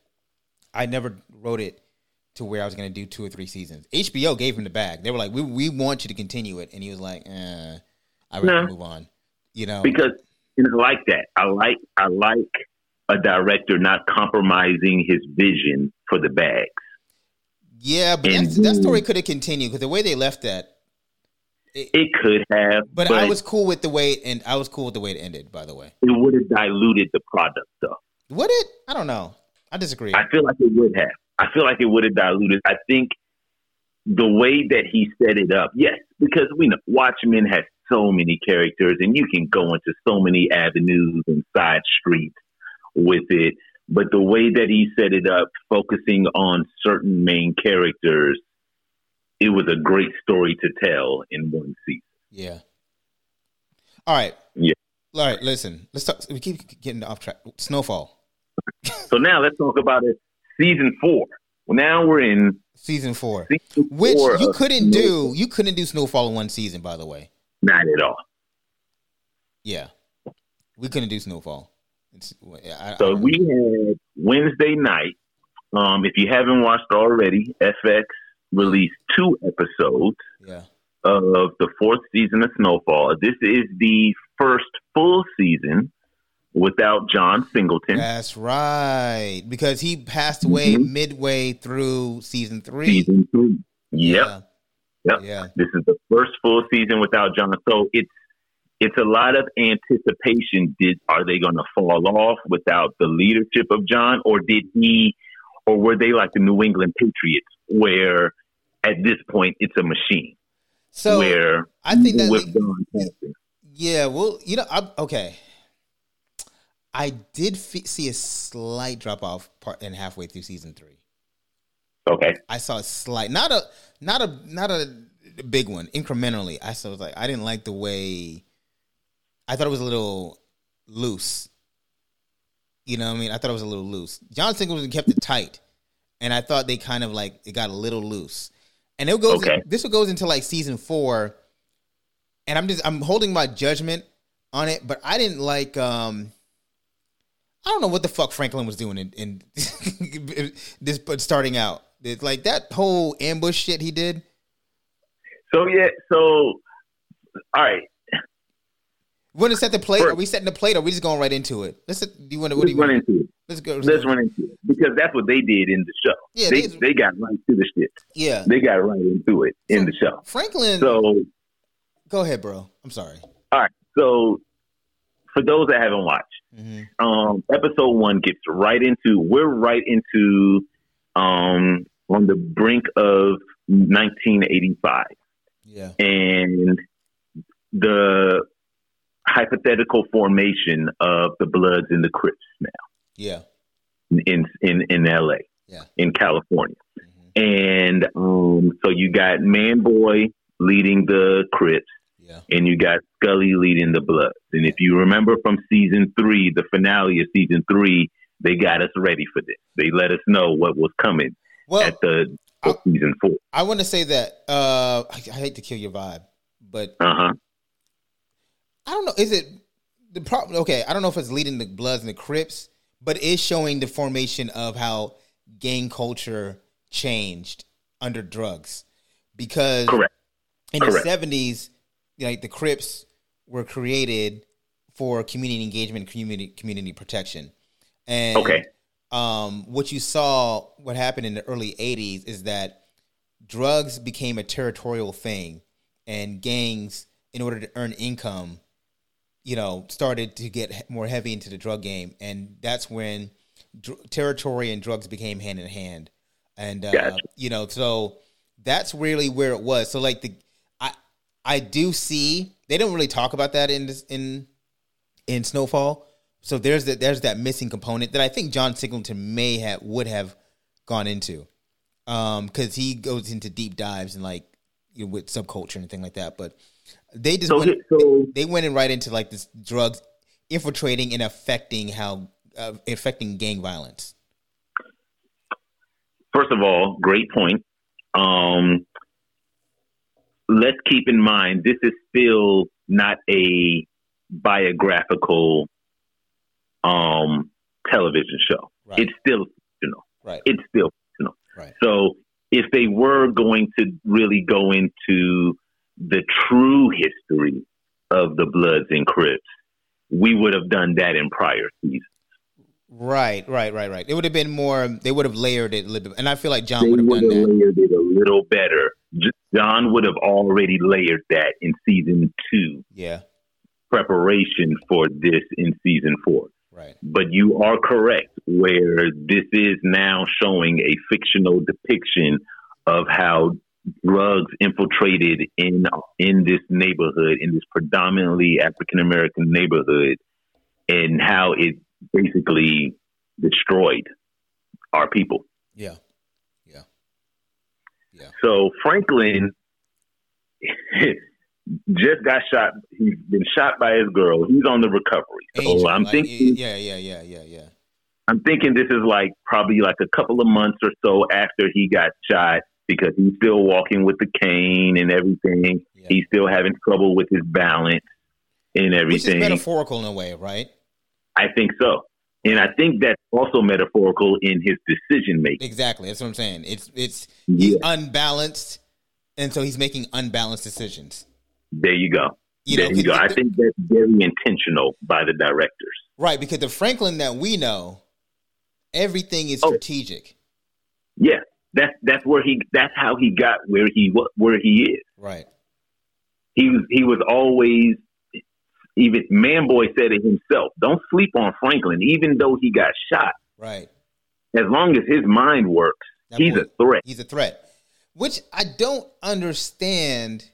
I never wrote it to where I was going to do two or three seasons. HBO gave him the bag. They were like, "We we want you to continue it," and he was like, eh, "I no. move on." You know, because you know, I like that. I like I like a director not compromising his vision for the bags. Yeah, but that story could have continued because the way they left that. It, it could have, but, but, I was cool with the way and I was cool with the way it ended. By the way, it would have diluted the product, though. Would it? I don't know. I disagree. I feel like it would have. I feel like it would have diluted. I think the way that he set it up, yes, because we know Watchmen has so many characters and you can go into so many avenues and side streets with it. But the way that he set it up, focusing on certain main characters, it was a great story to tell in one season. Yeah. All right. Yeah. All right. Listen, let's talk. We keep getting off track. Snowfall. so now let's talk about it. Season four. Well, now we're in season four, season which four you couldn't do. You couldn't do Snowfall in one season, by the way. Not at all. Yeah, we couldn't do Snowfall. I, so I, we had Wednesday night. Um, if you haven't watched already, FX released two episodes yeah. of the fourth season of Snowfall. This is the first full season without John Singleton. That's right, because he passed away mm-hmm. midway through season three. Season three. Yep. Yeah. Yep. Yeah. This is the first full season without John. So it's it's a lot of anticipation. Did are they going to fall off without the leadership of John, or did he, or were they like the New England Patriots, where at this point it's a machine? So where I think that yeah, well, you know, I'm, okay. I did see a slight drop off part in halfway through season three. Okay, I saw a slight, not a, not a, not a big one. Incrementally, I saw like I didn't like the way. I thought it was a little loose. You know what I mean? I thought it was a little loose. John Singleton kept it tight, and I thought they kind of like it got a little loose. And it goes. Okay. In, this goes into like season four, and I'm just I'm holding my judgment on it, but I didn't like. um I don't know what the fuck Franklin was doing in, in this, but starting out, it's like that whole ambush shit he did. So yeah, so all right. We're gonna set the plate? First, are we setting the plate? Or are we just going right into it? Let's. Do you want to? What do you run want? into it? Let's go. Let's, run into it because that's what they did in the show. Yeah, they they, they got right to the shit. Yeah, they got right into it so, in the show. Franklin. So, go ahead, bro. I'm sorry. All right. So, for those that haven't watched, Mm-hmm. Um, episode one gets right into we're right into um, on the brink of 1985. Yeah, and the hypothetical formation of the Bloods and the Crips now. Yeah, in in in L.A. Yeah, in California, mm-hmm. and um, so you got Man Boy leading the Crips. Yeah. And you got Scully leading the Bloods. And if you remember from season three, the finale of season three, they got us ready for this. They let us know what was coming well, at the I, season four. I want to say that uh, I, I, hate to kill your vibe, but uh-huh. I don't know. Is it the problem? Okay, I don't know if it's leading the Bloods and the Crips, but is showing the formation of how gang culture changed under drugs. Because Correct. in Correct. the seventies, like the Crips were created for community engagement, community community protection, and okay. Um, what you saw, what happened in the early '80s, is that drugs became a territorial thing, and gangs, in order to earn income, you know, started to get more heavy into the drug game, and that's when dr- territory and drugs became hand in hand, and uh, gotcha. you know, so that's really where it was. So like the I I do see they don't really talk about that in this, in in Snowfall. So there's that there's that missing component that I think John Singleton may have would have gone into, um, because he goes into deep dives and like you know, with subculture and thing like that. But they just So, went, so they went in right into like this drugs infiltrating and affecting how uh, affecting gang violence. first of all, great point. Um, let's keep in mind this is still not a biographical um, television show. Right. It's still fictional. Right. It's still fictional. Right. So if they were going to really go into the true history of the Bloods and Crips, we would have done that in prior seasons. Right, right, right, right. It would have been more. They would have layered it a little bit, and I feel like John would have done that. layered it a little better. John would have already layered that in season two, Yeah, preparation for this in season four. right, But you are correct, where this is now showing a fictional depiction of how drugs infiltrated in in this neighborhood, in this predominantly African American neighborhood, and how it basically destroyed our people. yeah, yeah, yeah. So Franklin just got shot. He's been shot by his girl. He's on the recovery. So Angel, I'm like, thinking, yeah, yeah, yeah, yeah, yeah. I'm thinking this is like probably like a couple of months or so after he got shot because he's still walking with the cane and everything. Yeah. He's still having trouble with his balance and everything. metaphorical in a way, right? I think so. And I think that's also metaphorical in his decision making. Exactly. That's what I'm saying. It's it's he's Yeah. unbalanced, and so he's making unbalanced decisions. There you go. You there know, you go. I think that's very intentional by the directors. right? Because the Franklin that we know, everything is Oh. strategic. Yeah, that's that's where he. That's how he got where he where he is. Right. He was he was always. Even Manboy said it himself. Don't sleep on Franklin, even though he got shot. Right. As long as his mind works, That he's boy- a threat. He's a threat. Which I don't understand.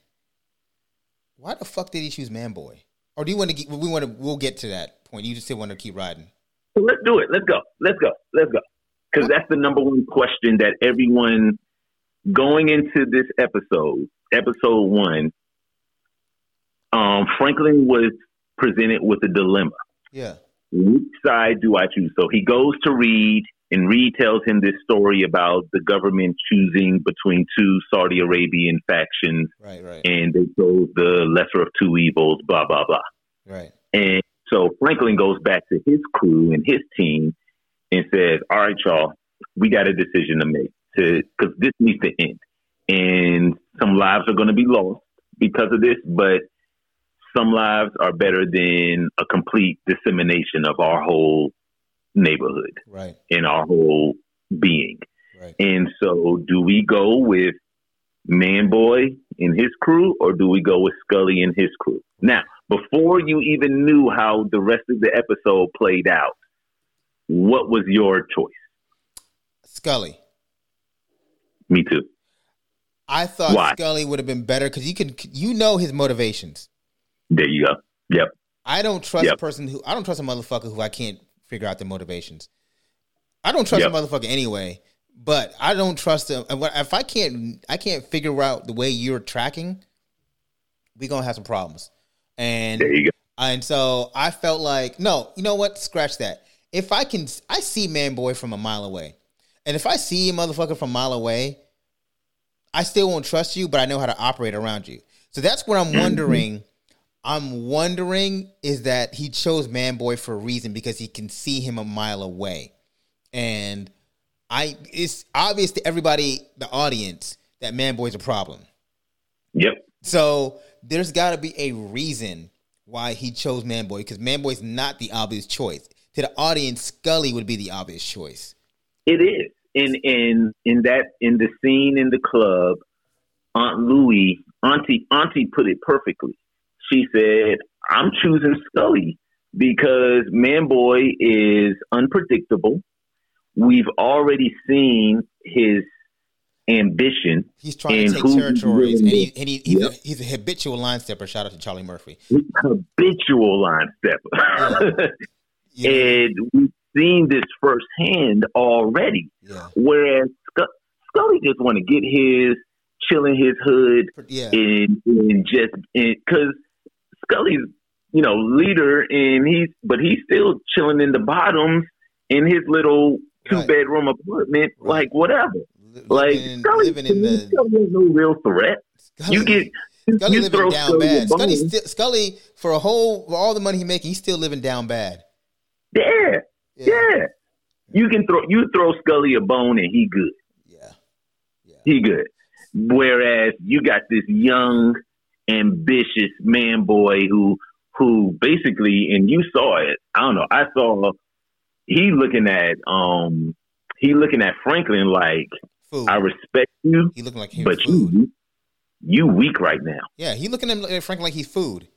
Why the fuck did he choose Manboy? Or do you want to? Get, we want to. We'll get to that point. You just still want to keep riding. Let's do it. Let's go. Let's go. Let's go. Because that's the number one question that everyone going into this episode, episode one, um, Franklin was presented with a dilemma. Yeah. which side do I choose? So he goes to Reed, and Reed tells him this story about the government choosing between two Saudi Arabian factions, Right. Right. and they chose the lesser of two evils, blah, blah, blah. Right. And so Franklin goes back to his crew and his team and says, All right, y'all, we got a decision to make because this needs to end. And some lives are going to be lost because of this, but some lives are better than a complete dissemination of our whole neighborhood Right. and our whole being. Right. And so, do we go with Manboy and his crew, or do we go with Scully and his crew? Now, before you even knew how the rest of the episode played out, what was your choice? Scully. Me too. I thought Why? Scully would have been better because you can. You know his motivations. There you go. Yep. I don't trust Yep. a person who I don't trust a motherfucker who I can't figure out their motivations. I don't trust Yep. a motherfucker anyway, but I don't trust them. If I can't, I can't figure out the way you're tracking. We gonna have some problems, and There you go. and so I felt like no, you know what? Scratch that. If I can, I see man boy from a mile away, and if I see a motherfucker from a mile away, I still won't trust you, but I know how to operate around you. So that's what I'm mm-hmm. wondering. I'm wondering is that he chose Man Boy for a reason because he can see him a mile away, and I it's obvious to everybody, the audience, that Man Boy's a problem. Yep. So there's got to be a reason why he chose Man Boy because Man Boy's not the obvious choice. To the audience, Scully would be the obvious choice. It is. In in in that in the scene in the club, Aunt Louie, Auntie Auntie put it perfectly. She said, "I'm choosing Scully because Manboy is unpredictable. We've already seen his ambition. He's trying to take territories, and, he, and he, he's, yep. a, he's a habitual line stepper. Shout out to Charlie Murphy. Habitual line stepper. Yeah. yeah. and we've seen this firsthand already. Yeah. Whereas Scully just want to get his chill in his hood yeah. and, and just because Scully's you know leader and he's but he's still chilling in the bottoms in his little two right. bedroom apartment right. like whatever like Scully, living in the Scully no real threat Scully, you get Scully you living down Scully bad Scully, still, Scully for a whole for all the money he making he's still living down bad yeah. yeah yeah you can throw you throw Scully a bone and he good yeah yeah he good Whereas you got this young, ambitious man boy who who basically, and you saw it. I don't know. I saw he looking at um he looking at Franklin like food. I respect you. He looking like but food. you you weak right now. Yeah, he looking at Franklin like he's food.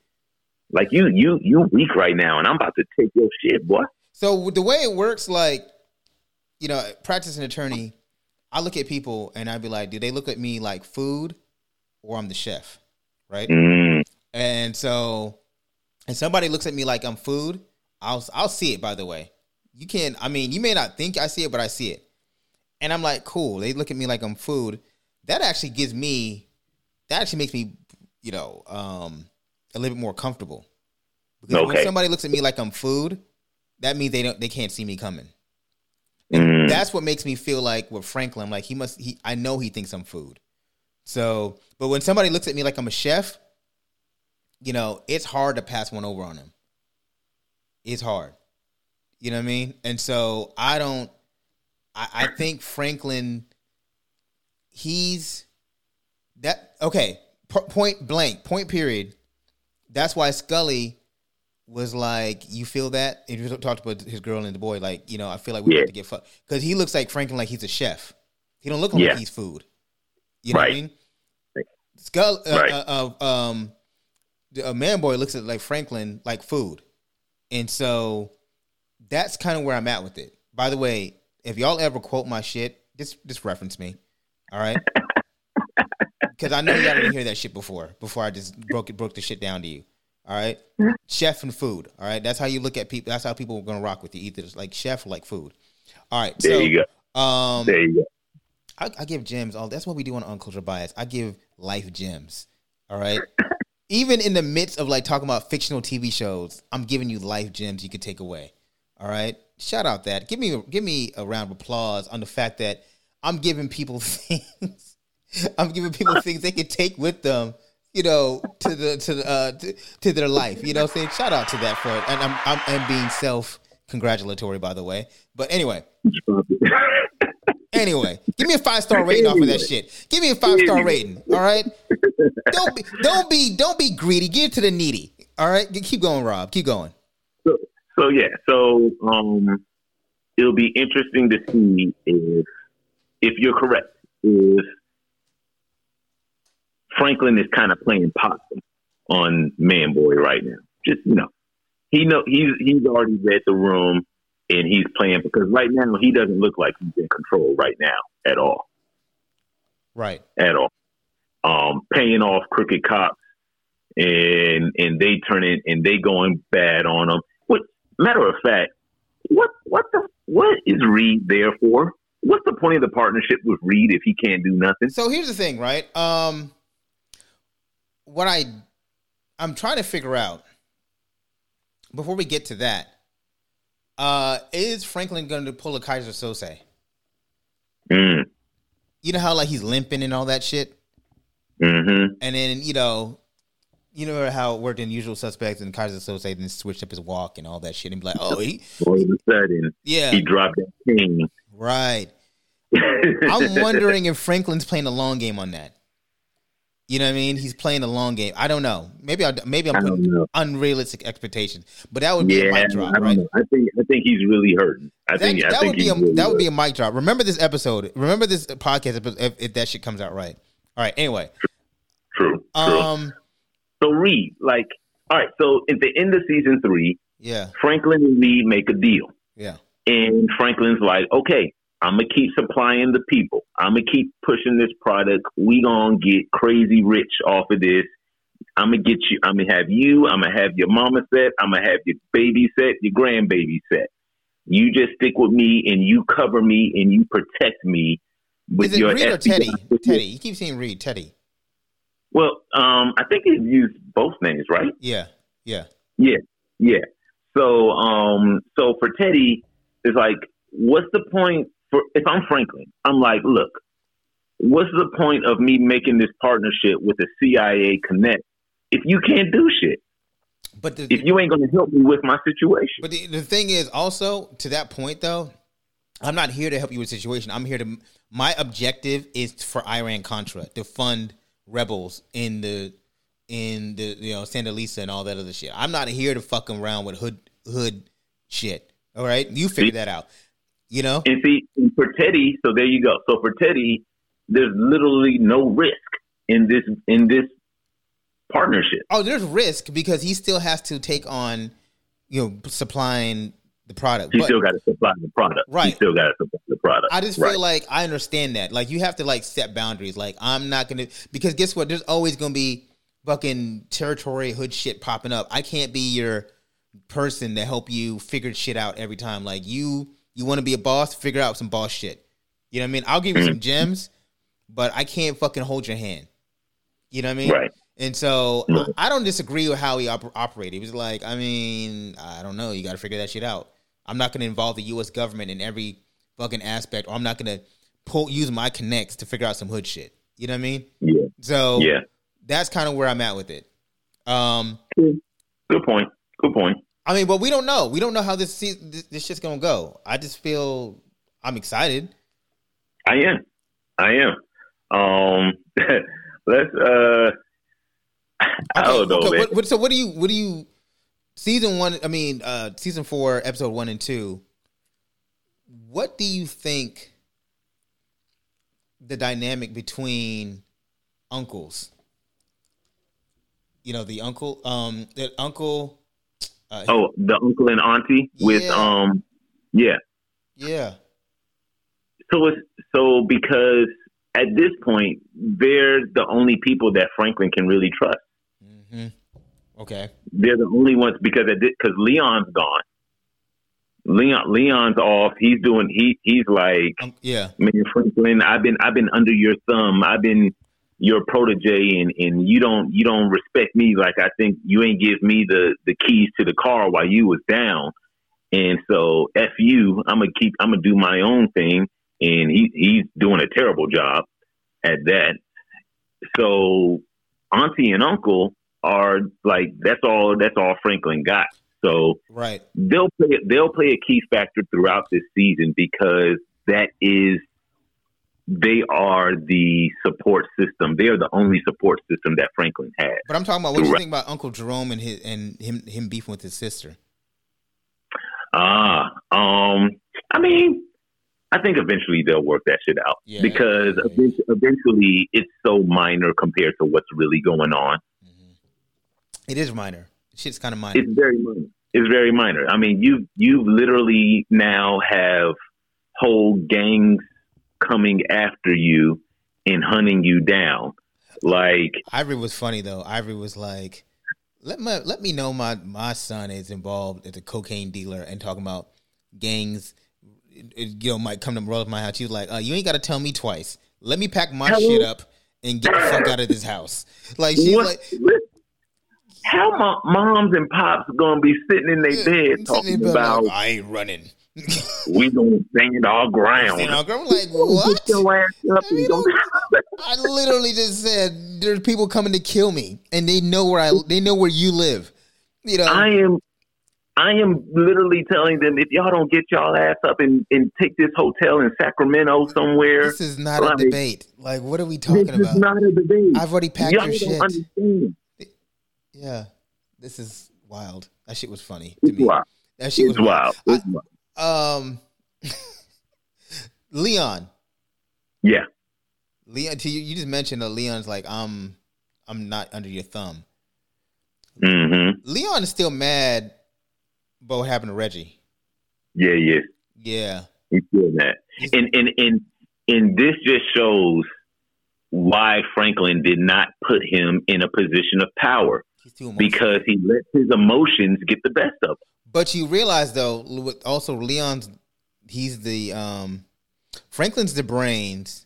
Like you you you weak right now, and I'm about to take your shit, boy. So the way it works, like you know, practicing attorney I look at people and I'd be like, do they look at me like food or I'm the chef? Right. Mm. And so, and somebody looks at me like I'm food, I'll, I'll see it, by the way. You can, I mean, you may not think I see it, but I see it. And I'm like, cool. They look at me like I'm food. That actually gives me, that actually makes me, you know, um, a little bit more comfortable. Because okay. when somebody looks at me like I'm food, that means they don't, they can't see me coming. And mm. that's what makes me feel like with Franklin, like he must he I know he thinks I'm food. So, but when somebody looks at me like I'm a chef, you know, it's hard to pass one over on him. It's hard. You know what I mean? And so I don't I, I think Franklin he's that okay, point blank, point period. That's why Scully was like, you feel that? And you talked about his girl and the boy, like, you know, I feel like we yeah. have to get fucked because he looks like Franklin, like he's a chef. He don't look like yeah. he's food. You know right. what I mean? Skull, uh, right. uh, uh, um, a man boy looks at like Franklin like food, and so that's kind of where I'm at with it. By the way, if y'all ever quote my shit, just just reference me, all right? Because I know y'all didn't hear that shit before. Before I just broke it, broke the shit down to you. All right, chef and food. All right, that's how you look at people. That's how people are gonna rock with you. Either like chef or like food. All right, there so, you go. Um, there you go. I, I give gems. All that's what we do on Uncultured Bias. I give life gems. All right. Even in the midst of like talking about fictional TV shows, I'm giving you life gems you can take away. All right. Shout out that. Give me give me a round of applause on the fact that I'm giving people things. I'm giving people things they can take with them you know, to the to the uh, to, to, their life. You know, I'm saying shout out to that for it. And I'm I'm, I'm being self congratulatory, by the way. But anyway. anyway, give me a five star rating off of that shit. Give me a five star rating. All right. Don't be don't be don't be greedy. Give it to the needy. All right. Keep going, Rob. Keep going. So, so yeah. So um, it'll be interesting to see if if you're correct. If Franklin is kind of playing possum on Man Boy right now. Just you know, he know he's he's already read the room and he's playing because right now he doesn't look like he's in control right now at all. Right. At all. Um, paying off crooked cops and and they turn it and they going bad on him. What matter of fact, what what the what is Reed there for? What's the point of the partnership with Reed if he can't do nothing? So here's the thing, right? Um, what I I'm trying to figure out before we get to that, uh, is Franklin going to pull a Keyser Söze? Mm. You know how like he's limping and all that shit, mm-hmm. and then you know, you know how it worked in Usual Suspects and Keyser Söze then switched up his walk and all that shit and be like, oh, he all of a sudden, yeah, he dropped that king, right. I'm wondering if Franklin's playing a long game on that. You know what I mean? He's playing a long game. I don't know. Maybe I maybe I'm putting unrealistic expectations, but that would be yeah, a mic drop, right? Know. I think I think he's really hurting. I that, think that I think would be a, really that would be a mic drop. Remember this episode. Remember this podcast if, if, that shit comes out right. All right. Anyway. True. True. Um. So Reed, like, all right. So at the end of season three, yeah, Franklin and Reed make a deal. Yeah. And Franklin's like, okay, I'm gonna keep supplying the people. I'm gonna keep pushing this product. We gonna get crazy rich off of this. I'm gonna get you. I'm gonna have you. I'm gonna have your mama set. I'm gonna have your baby set, your grandbaby set. You just stick with me and you cover me and you protect me with Is it your Reed or Teddy? Teddy. You keep saying Reed. Teddy. Well, um, I think he's used both names, right? Yeah. Yeah. Yeah, yeah. So, um, so for Teddy, it's like, what's the point for? If I'm Franklin, I'm like, look, what's the point of me making this partnership with the CIA Connect if you can't do shit? But the, If you ain't gonna help me with my situation, But the, the thing is, also to that point, though, I'm not here to help you with the situation. I'm here to. My objective is for Iran Contra to fund rebels in the in the you know Santa Lisa and all that other shit. I'm not here to fuck around with hood hood shit. All right, you figure that out. You know, and see, for Teddy, so there you go. So for Teddy, there's literally no risk in this in this partnership. oh, there's risk because he still has to take on you know supplying the product. He But- still got to supply the product. Right. He still got to supply the product. I just Right. feel like I understand that. Like you have to like set boundaries. Like I'm not gonna because guess what? There's always gonna be fucking territory hood shit popping up. I can't be your person to help you figure shit out every time. Like you you want to be a boss, figure out some boss shit. You know what I mean? I'll give you some gems, but I can't fucking hold your hand. You know what I mean? Right. And so. I don't disagree with how he op- operated. He was like, I mean, I don't know. You got to figure that shit out. I'm not going to involve the U.S. government in every fucking aspect, or I'm not going to pull use my connects to figure out some hood shit. You know what I mean? Yeah. So Yeah. that's kind of where I'm at with it. Um, Good point. Good point. I mean, but we don't know. We don't know how this se- this, this shit's gonna go. I just feel I'm excited. I am. I am. Um, let's. Uh, I don't know. What, what, so what do you what do you season one? I mean, uh season four, episode one and two. What do you think the dynamic between uncles? You know, the uncle, um, the uncle. Uh, oh, the uncle and auntie with Yeah. um, yeah. yeah, So it's so because at this point they're the only people that Franklin can really trust. Mm-hmm. okay, They're the only ones because because Leon's gone. Leon Leon's off. He's doing he he's like um, yeah, man Franklin. I've been I've been under your thumb. I've been your protege, and and you don't you don't respect me like I think you ain't give me the the keys to the car while you was down. And so f you. I'm gonna keep. I'm gonna do my own thing, and he he's doing a terrible job at that. So auntie and uncle are like that's all that's all Franklin got. So right. they'll play they'll play a key factor throughout this season because that is they are the support system. They are the only support system that Franklin had. But I'm talking about what do you think about Uncle Jerome and his and him him beefing with his sister. Ah, um, I mean, I think eventually they'll work that shit out Yeah. because Yeah. eventually it's so minor compared to what's really going on. It is minor. Shit's kind of minor. It's very minor. It's very minor. I mean, you you literally now have whole gangs coming after you and hunting you down. Like, Ivory was funny though. Ivory was like, "Let my let me know my my son is involved as a cocaine dealer and talking about gangs. it- it, you know, might come to roll up my house." She was like, uh, "You ain't got to tell me twice. Let me pack my Hello? shit up and get the fuck out of this house." Like she's what, like, how my moms and pops gonna be sitting in their bed talking there about "I ain't running." We gonna stand our ground? Know, girl, I'm like, Get what? your ass up You go- I literally just said there's people coming to kill me, and they know where I they know where you live. You know, I am I am literally telling them if y'all don't get y'all ass up and, and take this hotel in Sacramento somewhere, this is not like, a debate. Like, what are we talking this is about? not a debate. I've already packed y'all your shit. understand. Yeah, this is wild. That shit was funny to It's me. wild. That shit was It's wild. I- wild. Um, Leon, Yeah. Leon, to you, you just mentioned that Leon's like, I'm, I'm not under your thumb. hmm Leon is still mad about what happened to Reggie. Yeah, yeah. Yeah, He's doing that, and and and and this just shows why Franklin did not put him in a position of power because he let his emotions get the best of him. But you realize though, also Leon's he's the um Franklin's the brains.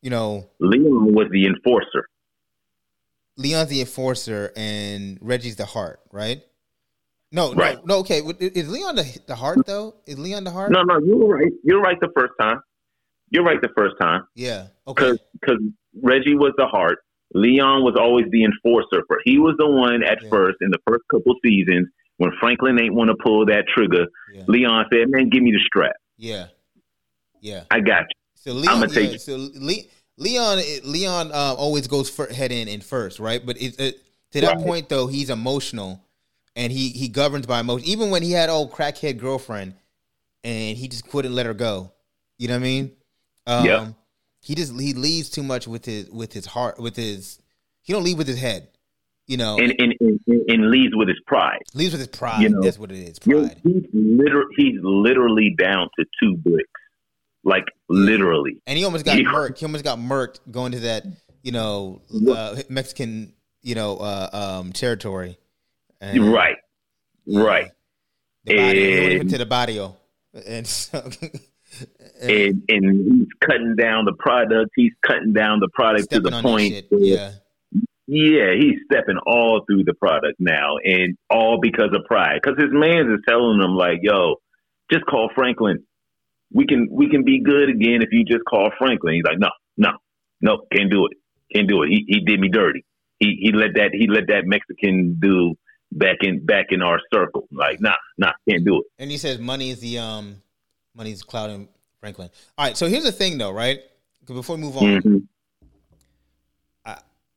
You know, Leon was the enforcer. Leon's the enforcer, and Reggie's the heart, right? No, right. no, no. Okay, is Leon the, the heart though? Is Leon the heart? No, no. You're right. You're right the first time. You're right the first time. Yeah. Okay. Because Reggie was the heart. Leon was always the enforcer. For he was the one at yeah. first in the first couple seasons when Franklin ain't want to pull that trigger. Yeah. Leon said, "Man, give me the strap." Yeah. Yeah. I got you. So Leon, I'm gonna take yeah, so Le- Leon, Leon uh, always goes for, head in in first, right? But it, it, to that right. point, though, he's emotional and he he governs by emotion. Even when he had old crackhead girlfriend, and he just couldn't let her go. You know what I mean? Um, yeah. He just he leads too much with his with his heart with his. He don't leave with his head. You know, and and, and, and leads with his pride. Leads with his pride. You know, That's what it is. Pride. He's literally he's literally down to two bricks, like literally. And he almost got he, murked. He almost got murked going to that you know uh, Mexican you know uh, um, territory. And, right, right. The barrio, and, to the barrio, and so. and, and he's cutting down the product. He's cutting down the product to the point. yeah. Yeah, he's stepping all through the product now, and all because of pride. Because his man is telling him like, "Yo, just call Franklin. We can we can be good again if you just call Franklin." He's like, "No, no, no, can't do it. Can't do it. He he did me dirty. He he let that he let that Mexican do back in back in our circle. Like, nah, nah, can't do it." And he says, "Money is the um Money's clouding Franklin. All right, so here's the thing, though, right? Before we move on, mm-hmm.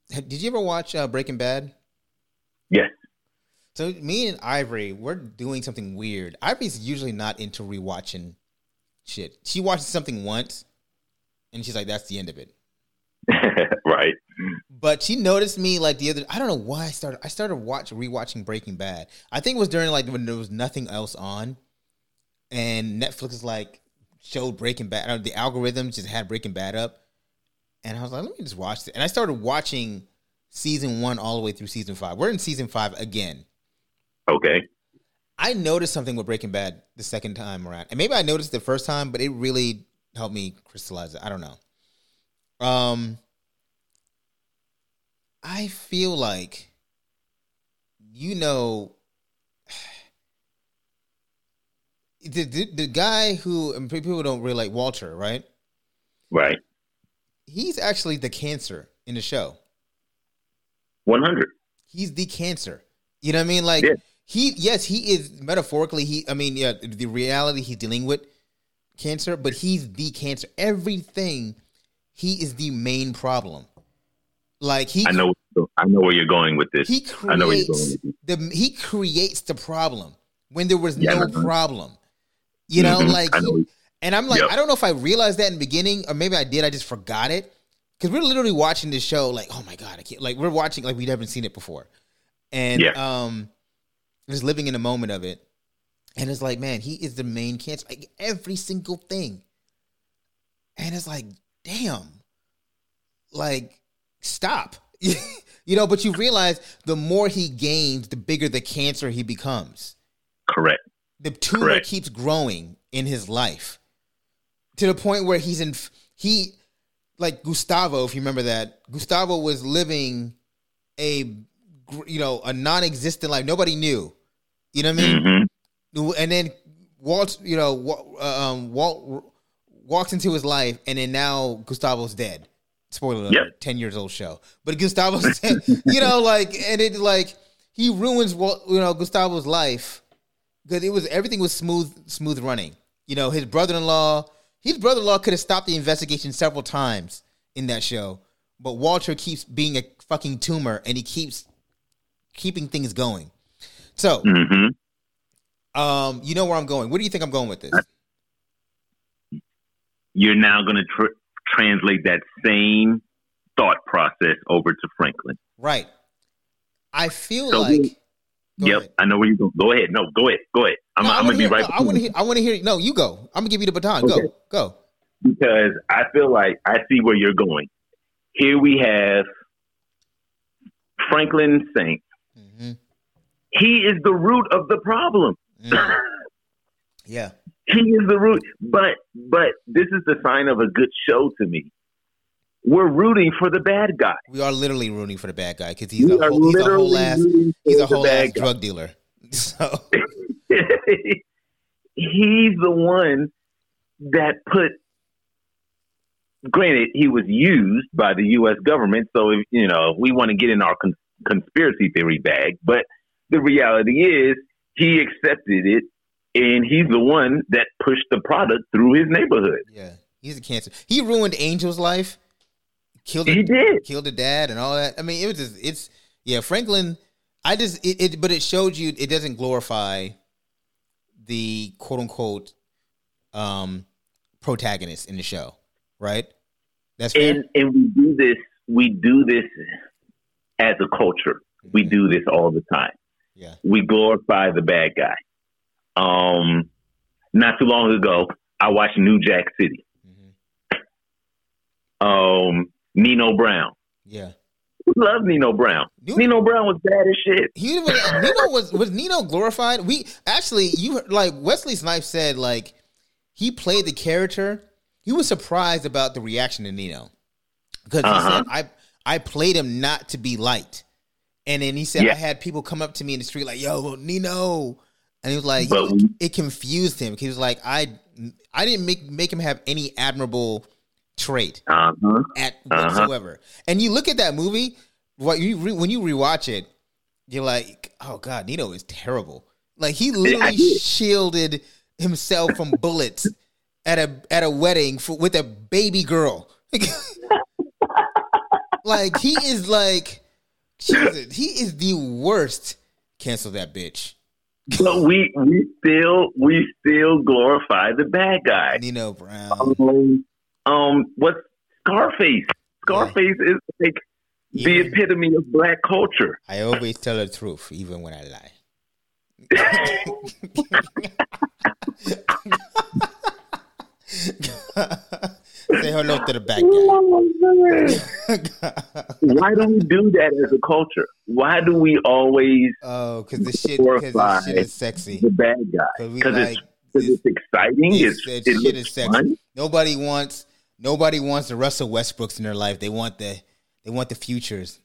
Did you ever watch uh, Breaking Bad? Yes. So me and Ivory, we're doing something weird. Ivory's usually not into rewatching shit. She watches something once, and she's like, "That's the end of it." right. But she noticed me like the other. I don't know why I started. I started watch rewatching Breaking Bad. I think it was during like when there was nothing else on, and Netflix is like showed Breaking Bad. The algorithm just had Breaking Bad up, and I was like, let me just watch it. And I started watching season one all the way through season five. We're in season five again. Okay. I noticed something with Breaking Bad the second time around, and maybe I noticed the first time, but it really helped me crystallize it. I don't know. Um, I feel like, you know, the, the, the guy who and people don't really like Walter, right? Right. He's actually the cancer in the show. One hundred. He's the cancer. You know what I mean? Like yeah. he, yes, he is metaphorically. He, I mean, yeah, the reality he's dealing with cancer, but he's the cancer. Everything, he is the main problem. Like he, I know, I know where you're going with this. He creates I know where you're going the he creates the problem when there was yeah, no problem. You know, mm-hmm. like, know. And I'm like, yep. I don't know if I realized that in the beginning, or maybe I did. I just forgot it because we're literally watching this show. Like, oh my god, I can't. Like, we're watching like we never seen it before, and yeah. um, just living in the moment of it. And it's like, man, he is the main cancer, like every single thing. And it's like, damn, like, stop. you know, but you realize the more he gains, the bigger the cancer he becomes. Correct. The tumor Correct. keeps growing in his life to the point where he's in he like Gustavo, if you remember that, Gustavo was living a you know a non-existent life. Nobody knew. You know what I mean? Mm-hmm. And then Walt, you know, uh, um, Walt walks into his life, and then now Gustavo's dead. Spoiler alert: yep. ten years old show, but Gustavo's dead. You know, like, and it like he ruins you know Gustavo's life because it was everything was smooth smooth running. You know, his brother in law, his brother in law could have stopped the investigation several times in that show, but Walter keeps being a fucking tumor, and he keeps keeping things going. So, mm-hmm. um, you know where I'm going. Where do you think I'm going with this? You're now going to tr- translate that same thought process over to Franklin, right? I feel so like Go yep, ahead. I know where you go. Go ahead. No, go ahead. Go ahead. I'm, no, I'm gonna hear, be right. No, I want to hear. I want to hear. No, you go. I'm gonna give you the baton. Okay. Go. Go. Because I feel like I see where you're going. Here we have Franklin Saint. Mm-hmm. He is the root of the problem. Mm. yeah. He is the root. But but this is the sign of a good show to me. We're rooting for the bad guy. We are literally rooting for the bad guy because he's, he's, a whole ass he's a whole ass drug dealer. So he's the one that put granted he was used by the US government so if you know we want to get in our con- conspiracy theory bag but the reality is he accepted it and he's the one that pushed the product through his neighborhood. Yeah, he's a cancer. He ruined Angel's life. Killed. He the, did. Killed the dad and all that. I mean, it was just. It's yeah, Franklin. I just it, it but it showed you it doesn't glorify the quote unquote um protagonist in the show, right? That's fair? and and we do this. We do this as a culture. Mm-hmm. We do this all the time. Yeah, we glorify the bad guy um, not too long ago, I watched New Jack City. Mm-hmm. Um, Nino Brown. Yeah. Love Nino Brown. Nino, Nino Brown was bad as shit. He was Nino was was Nino glorified. We actually you like Wesley Snipes said like he played the character. He was surprised about the reaction to Nino because he uh-huh. said I I played him not to be liked, and then he said yeah. I had people come up to me in the street like Yo Nino, and he was like, but, it confused him. He was like, I, I didn't make make him have any admirable trait uh-huh, at uh-huh. whatsoever. And you look at that movie, what you re, when you rewatch it, you're like, oh god, Nino is terrible. Like he literally shielded himself from bullets at a at a wedding for, with a baby girl. like he is like, Jesus, he is the worst. Cancel that bitch but we we still we still glorify the bad guy. Nino Brown. Um, um what's Scarface? Scarface is like even, the epitome of black culture. I always tell the truth, even when I lie. Say hello to the back guy. Why do we do that as a culture? Why do we always? Oh, because the shit, because the shit is sexy. The bad guy. Because like, it's, it's, exciting. It's, it's, it shit is sexy. Fun. Nobody wants. Nobody wants the Russell Westbrooks in their life. They want the. They want the futures.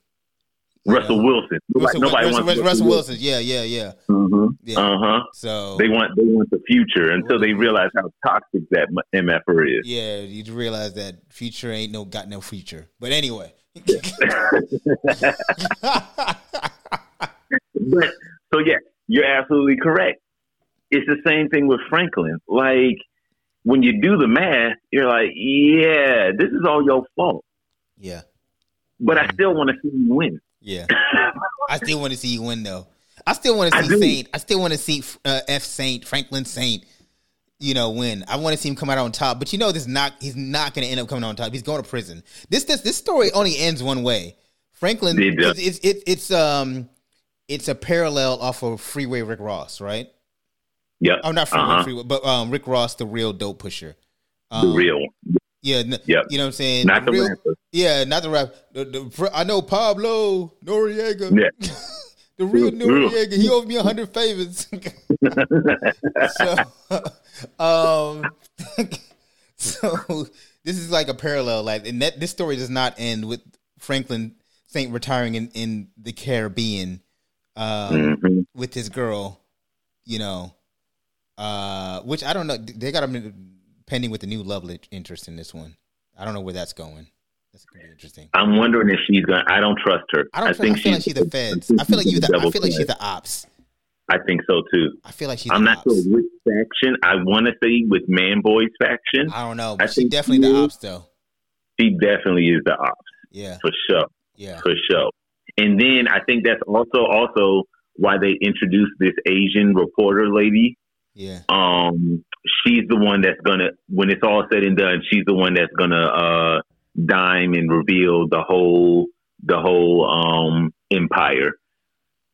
Russell know? Wilson. Russell, nobody Russell, wants Russell, Wilson. Yeah, yeah, yeah. Mm-hmm. yeah. Uh huh. So they want they want the future until they realize how toxic that MFR is. Yeah, you realize that future ain't no got no future. But anyway. but so yeah, you're absolutely correct. It's the same thing with Franklin. Like when you do the math, you're like, yeah, this is all your fault. Yeah. But I still want to see you win. Yeah, I still want to see you win though. I still want to see Saint. I still want to see uh, F Saint Franklin Saint. You know, win. I want to see him come out on top. But you know, this not. He's not going to end up coming on top. He's going to prison. This this this story only ends one way. Franklin. It's, it's it's it's um it's a parallel off of Freeway Rick Ross, right? Yeah. Oh, not Freeway, uh-huh. Freeway, but um Rick Ross, the real dope pusher. Um, the real. Yeah, yep. you know what I'm saying. Not the, real, Yeah, not the rap. The, the, I know Pablo Noriega. Yeah. the real Noriega. He owed me a hundred favors. so, um, so this is like a parallel. Like, and that this story does not end with Franklin Saint retiring in in the Caribbean um, mm-hmm. with his girl. You know, uh, which I don't know. They got him pending with the new love interest in this one. I don't know where that's going. That's gonna be interesting. I'm wondering if she's gonna. I don't trust her. I don't. I think I feel like she's the feds. I feel like you. The, I feel like she's the ops. I think so too. I feel like she's. I'm not ops. sure which faction. I want to say with Man Boy's faction. I don't know. I think definitely the ops though. She definitely is the ops. Yeah. For sure. Yeah. For sure. And then I think that's also also why they introduced this Asian reporter lady. Yeah. Um, she's the one that's gonna when it's all said and done she's the one that's gonna uh dime and reveal the whole the whole um empire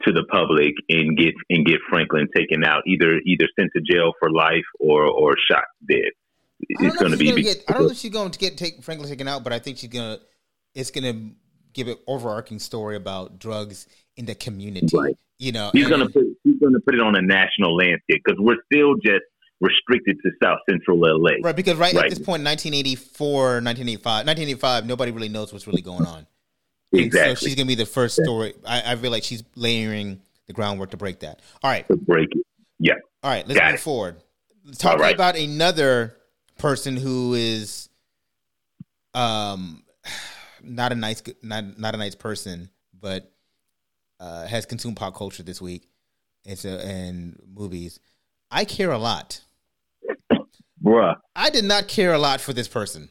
to the public and get and get Franklin taken out, either either sent to jail for life or or shot dead. It's going to be. Gonna get, I don't know if she's going to get take Franklin taken out, but I think she's gonna. It's gonna give an overarching story about drugs in the community. Right. You know, he's going to put going to put it on a national landscape because we're still just restricted to South Central LA. Right, because right, at this point, 1984, 1985, 1985, nobody really knows what's really going on. And Exactly. So she's going to be the first story. I, I feel like she's layering the groundwork to break that. All right. to break it. Yeah. All right. Let's Got move it. forward. Talking right. about another person who is um not a nice not not a nice person, but uh, has consumed pop culture this week. It's a, and movies. I care a lot. Bruh. I did not care a lot for this person.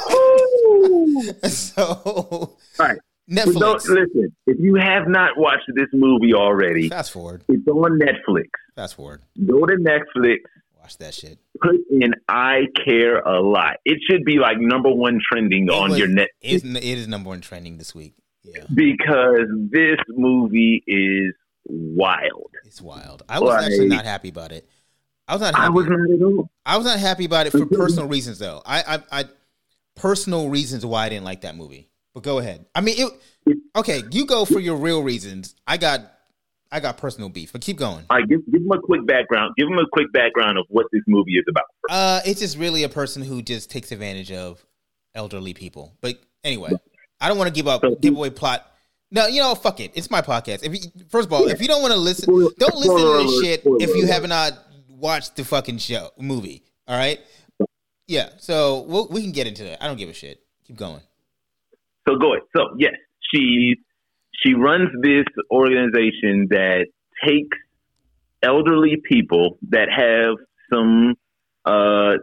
Oh. so All right. Netflix. don't, listen, if you have not watched this movie already, Fast forward. it's on Netflix. Fast forward. Go to Netflix, Watch that shit. put in I Care a Lot. It should be like number one trending It on was- your net It is, it is number one trending this week. Yeah, because this movie is wild. it's wild. I was actually not happy about it. I was not. Happy. I was not at all. I was not happy about it for Mhm. personal reasons, though. I, I, I, personal reasons why I didn't like that movie. But go ahead. I mean, it. Okay, you go for your real reasons. I got, I got personal beef. But keep going. All right, give, give them a quick background. Give them a quick background of what this movie is about. Uh, it's just really a person who just takes advantage of elderly people. But anyway, I don't want to give up give away plot. No, you know, fuck it. It's my podcast. If you, first of all, if you don't want to listen, don't listen to this shit if you have not watched the fucking show movie. All right. Yeah. So we'll, we can get into that. I don't give a shit. Keep going. So go ahead. So yes, she she runs this organization that takes elderly people that have some uh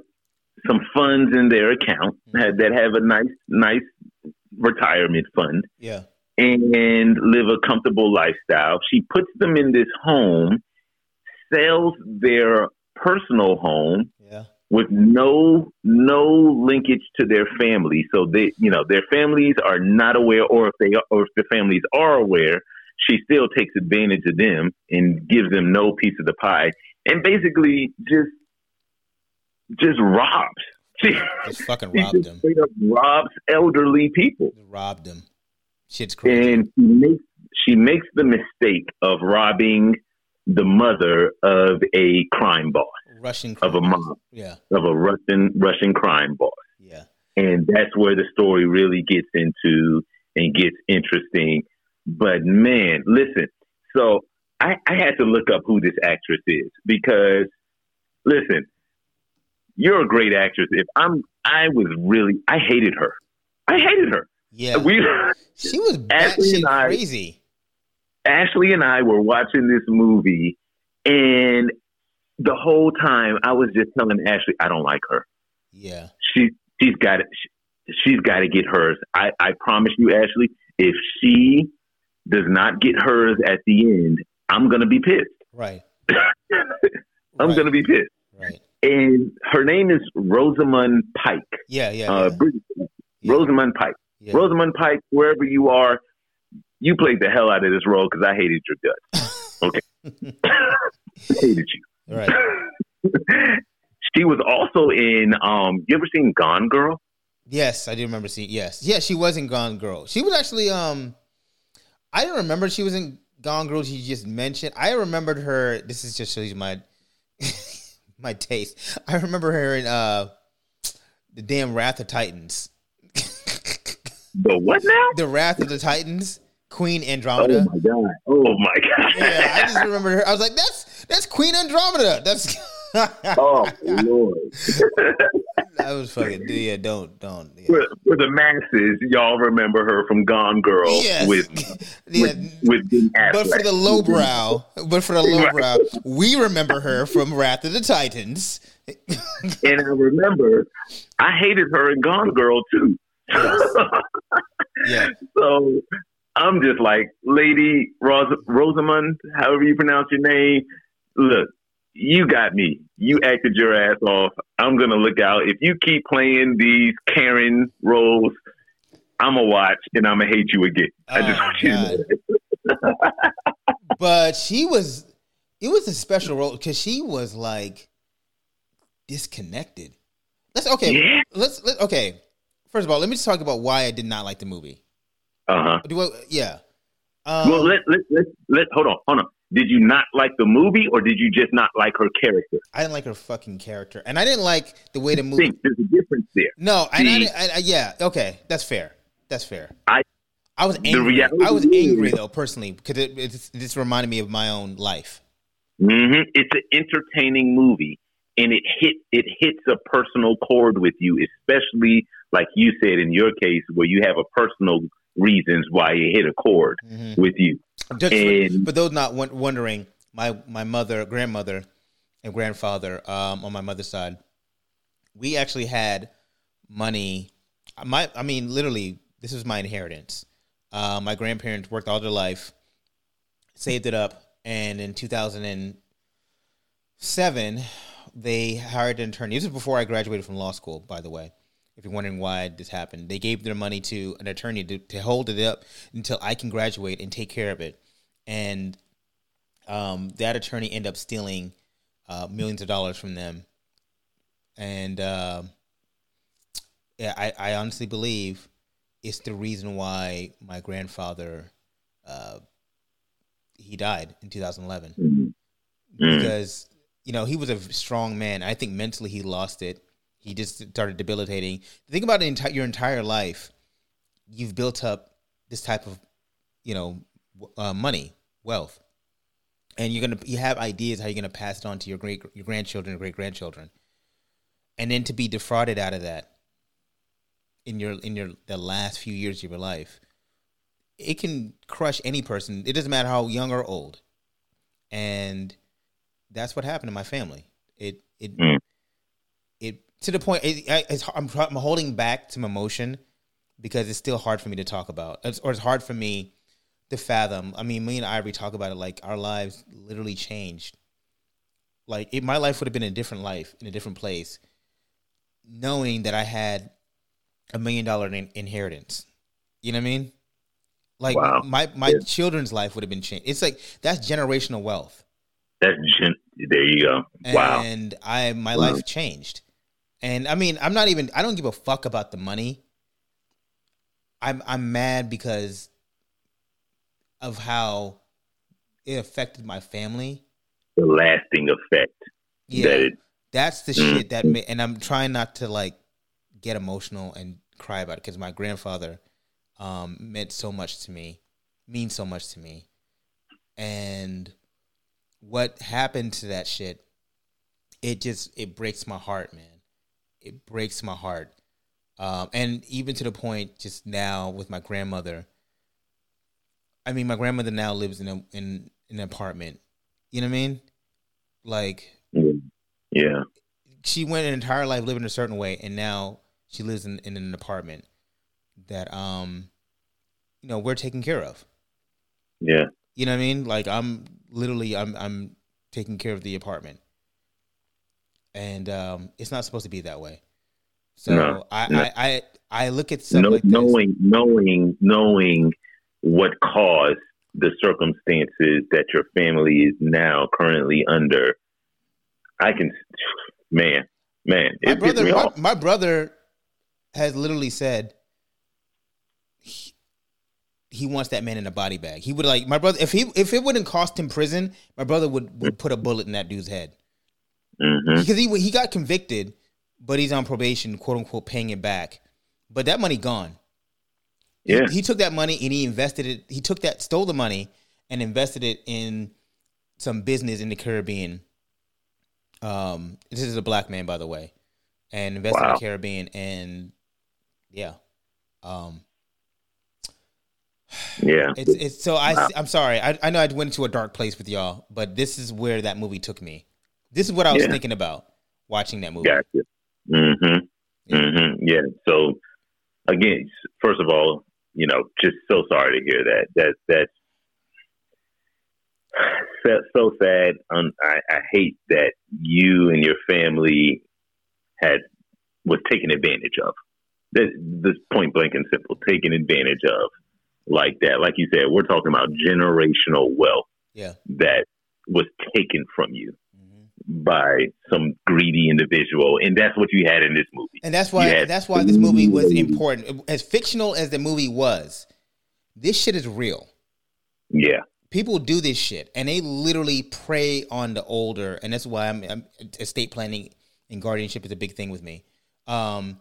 some funds in their account that that have a nice nice retirement fund Yeah. And live a comfortable lifestyle. She puts them in this home, sells their personal home Yeah. with no no linkage to their family. So they, you know, their families are not aware, or if they or if the families are aware, she still takes advantage of them and gives them no piece of the pie, and basically just just robs. She, Just fucking she robbed them. robs elderly people, Robbed them. Shit's crazy. and she makes she makes the mistake of robbing the mother of a crime boss, Russian of a mob, Yeah. of a Russian Russian crime boss. Yeah. and that's where the story really gets into and gets interesting. But man, listen, so I, I had to look up who this actress is because listen, you're a great actress. If I'm, I was really, I hated her. I hated her. Yeah. We, she was Ashley I- crazy. Ashley and I were watching this movie, and the whole time I was just telling Ashley, I don't like her. Yeah. she she's got to she's got to get hers. I I promise you, Ashley, if she does not get hers at the end, I'm gonna be pissed. Right. I'm Right. gonna be pissed. Right. And her name is Rosamund Pike. Yeah. Yeah. Uh, yeah. British. yeah. Rosamund Pike. Yeah. Rosamund Pike, wherever you are, you played the hell out of this role because I hated your guts. Okay, hated you. Right. she was also in. Um, you ever seen Gone Girl? Yes, I do remember seeing. Yes, yeah, she was in Gone Girl. She was actually. Um, I didn't remember she was in Gone Girl. She just mentioned. I remembered her. This is just shows my my taste. I remember her in uh the damn Wrath of Titans. The what now? the Wrath of the Titans, Queen Andromeda. Oh my god! Oh my god! yeah, I just remember her. I was like, that's that's Queen Andromeda. That's oh lord! that was fucking. Yeah, don't don't. Yeah. for, for the masses, y'all remember her from Gone Girl Yes. with yeah, with, with But for the lowbrow, but for the lowbrow, we remember her from Wrath of the Titans. and I remember I hated her in Gone Girl too. Yeah, so I'm just like, Lady Ros- Rosamund, however you pronounce your name. Look, you got me. You acted your ass off. I'm gonna look out. If you keep playing these Karen roles, I'm gonna watch and I'm gonna hate you again. I just Oh, want you to know But she was. It was a special role because she was like disconnected. Let's okay. Yeah. Let's let, okay. First of all, let me just talk about why I did not like the movie. Uh huh. Yeah. Um, well, let let let let hold on, hold on. Did you not like the movie, or did you just not like her character? I didn't like her fucking character, and I didn't like the way the movie. Think there's a difference there. No, and I, I, I, yeah, okay, that's fair. That's fair. I- I was angry. I was angry though, personally, because it, it just- it just reminded me of my own life. hmm It's an entertaining movie, and it hit it hits a personal chord with you, especially like you said in your case, where you have a personal reasons why it hit a chord Mhm. with you. Just And- for, those not won- wondering, my my mother, grandmother, and grandfather um, on my mother's side, we actually had money. My, I mean, literally, this was my inheritance. Uh, my grandparents worked all their life, saved it up, and in 2007, they hired an attorney. This was before I graduated from law school, by the way. If you're wondering why this happened, they gave their money to an attorney to, to hold it up until I can graduate and take care of it. And um, that attorney ended up stealing uh, millions of dollars from them. And um yeah, I, I honestly believe it's the reason why my grandfather uh, he died in 2011 Mhm. Mm. because you know he was a strong man. I think mentally he lost it. He just started debilitating. Think about enti- your entire life. You've built up this type of, you know, uh, money, wealth, and you're gonna you have ideas how you're gonna pass it on to your great your grandchildren, great grandchildren, and then to be defrauded out of that in your in your the last few years of your life, it can crush any person. It doesn't matter how young or old, and that's what happened to my family. It it Mm. it to the point. It, I, it's, I'm I'm holding back some emotion because it's still hard for me to talk about, it's, or it's hard for me to fathom. I mean, me and Ivory talk about it like our lives literally changed. Like it, my life would have been a different life in a different place, knowing that I had a million dollar in- inheritance. You know what I mean? Like Wow. my my Yeah. children's life would have been changed. It's like that's generational wealth. That's gen- there you go. Wow. And I my Wow. life changed. And I mean, I'm not even I don't give a fuck about the money. I'm I'm mad because of how it affected my family. The lasting effect Yeah. that it. That's the Mm. shit that ma- and I'm trying not to like get emotional and cry about it because my grandfather um meant so much to me, means so much to me. And what happened to that shit, it just it breaks my heart, man. It breaks my heart. Um and even to the point just now with my grandmother. I mean, my grandmother now lives in a in, in an apartment. You know what I mean? Like Yeah. she went an entire life living a certain way and now she lives in, in an apartment that um you know we're taking care of Yeah. you know what i mean like i'm literally i'm i'm taking care of the apartment. And um it's not supposed to be that way. So No, I, no. I i i look at No, like knowing knowing knowing what caused the circumstances that your family is now currently under, I can, man, man, my brother my, my brother has literally said he, he wants that man in a body bag he would like my brother if he if it wouldn't cost him prison my brother would would put a bullet in that dude's head hmm because he he got convicted, but he's on probation, quote unquote, paying it back. But that money gone. He- Yeah. he, took that money and he invested it. He took that, stole the money, and invested it in some business in the Caribbean. Um, this is a black man, by the way, and invested in the Caribbean, and yeah, um, Yeah. it's it's so I Wow. I'm sorry. I I know I went into a dark place with y'all, but this is where that movie took me. This is what I was Yeah. thinking about watching that movie. Gotcha. hmm mm-hmm Yeah. So again, first of all, you know, just so sorry to hear that. That that's so, so sad. Um, I, I hate that you and your family had was taken advantage of. This, this point blank and simple, taken advantage of like that. Like you said, we're talking about generational wealth Yeah. that was taken from you Mhm. by some greedy individual, and that's what you had in this movie. And that's why Yeah. that's why this movie was important. As fictional as the movie was, this shit is real. Yeah, People do this shit, and they literally prey on the older, and that's why I'm, I'm estate planning and guardianship is a big thing with me. Um,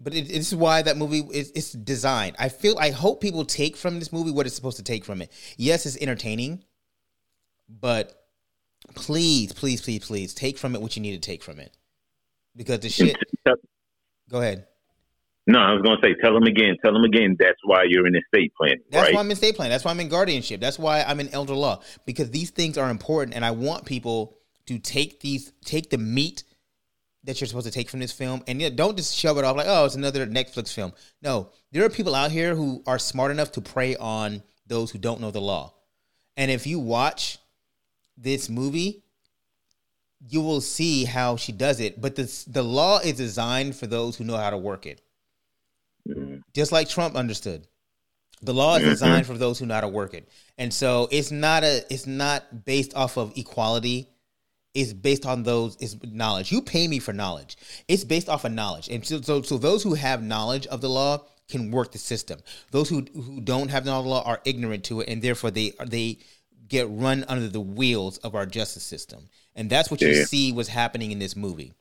but it, this is why that movie is it's designed. I feel I hope people take from this movie what it's supposed to take from it. Yes, it's entertaining, but please, please, please, please take from it what you need to take from it, because the shit. Go ahead. No, I was gonna say, tell them again, tell them again. That's why you're in estate planning, That's right? why I'm in estate plan. That's why I'm in guardianship. That's why I'm in elder law because these things are important, and I want people to take these, take the meat that you're supposed to take from this film, and yeah, don't just shove it off like, oh, it's another Netflix film. No, there are people out here who are smart enough to prey on those who don't know the law, and if you watch this movie, you will see how she does it. But the the law is designed for those who know how to work it Mhm. just like Trump understood. The law is designed for those who know how to work it, and so it's not a it's not based off of equality. It's based on those is knowledge. You pay me for knowledge. It's based off of knowledge, and so so, so those who have knowledge of the law can work the system. Those who who don't have knowledge of the law are ignorant to it, and therefore they they get run under the wheels of our justice system, and that's what you see was happening in this movie.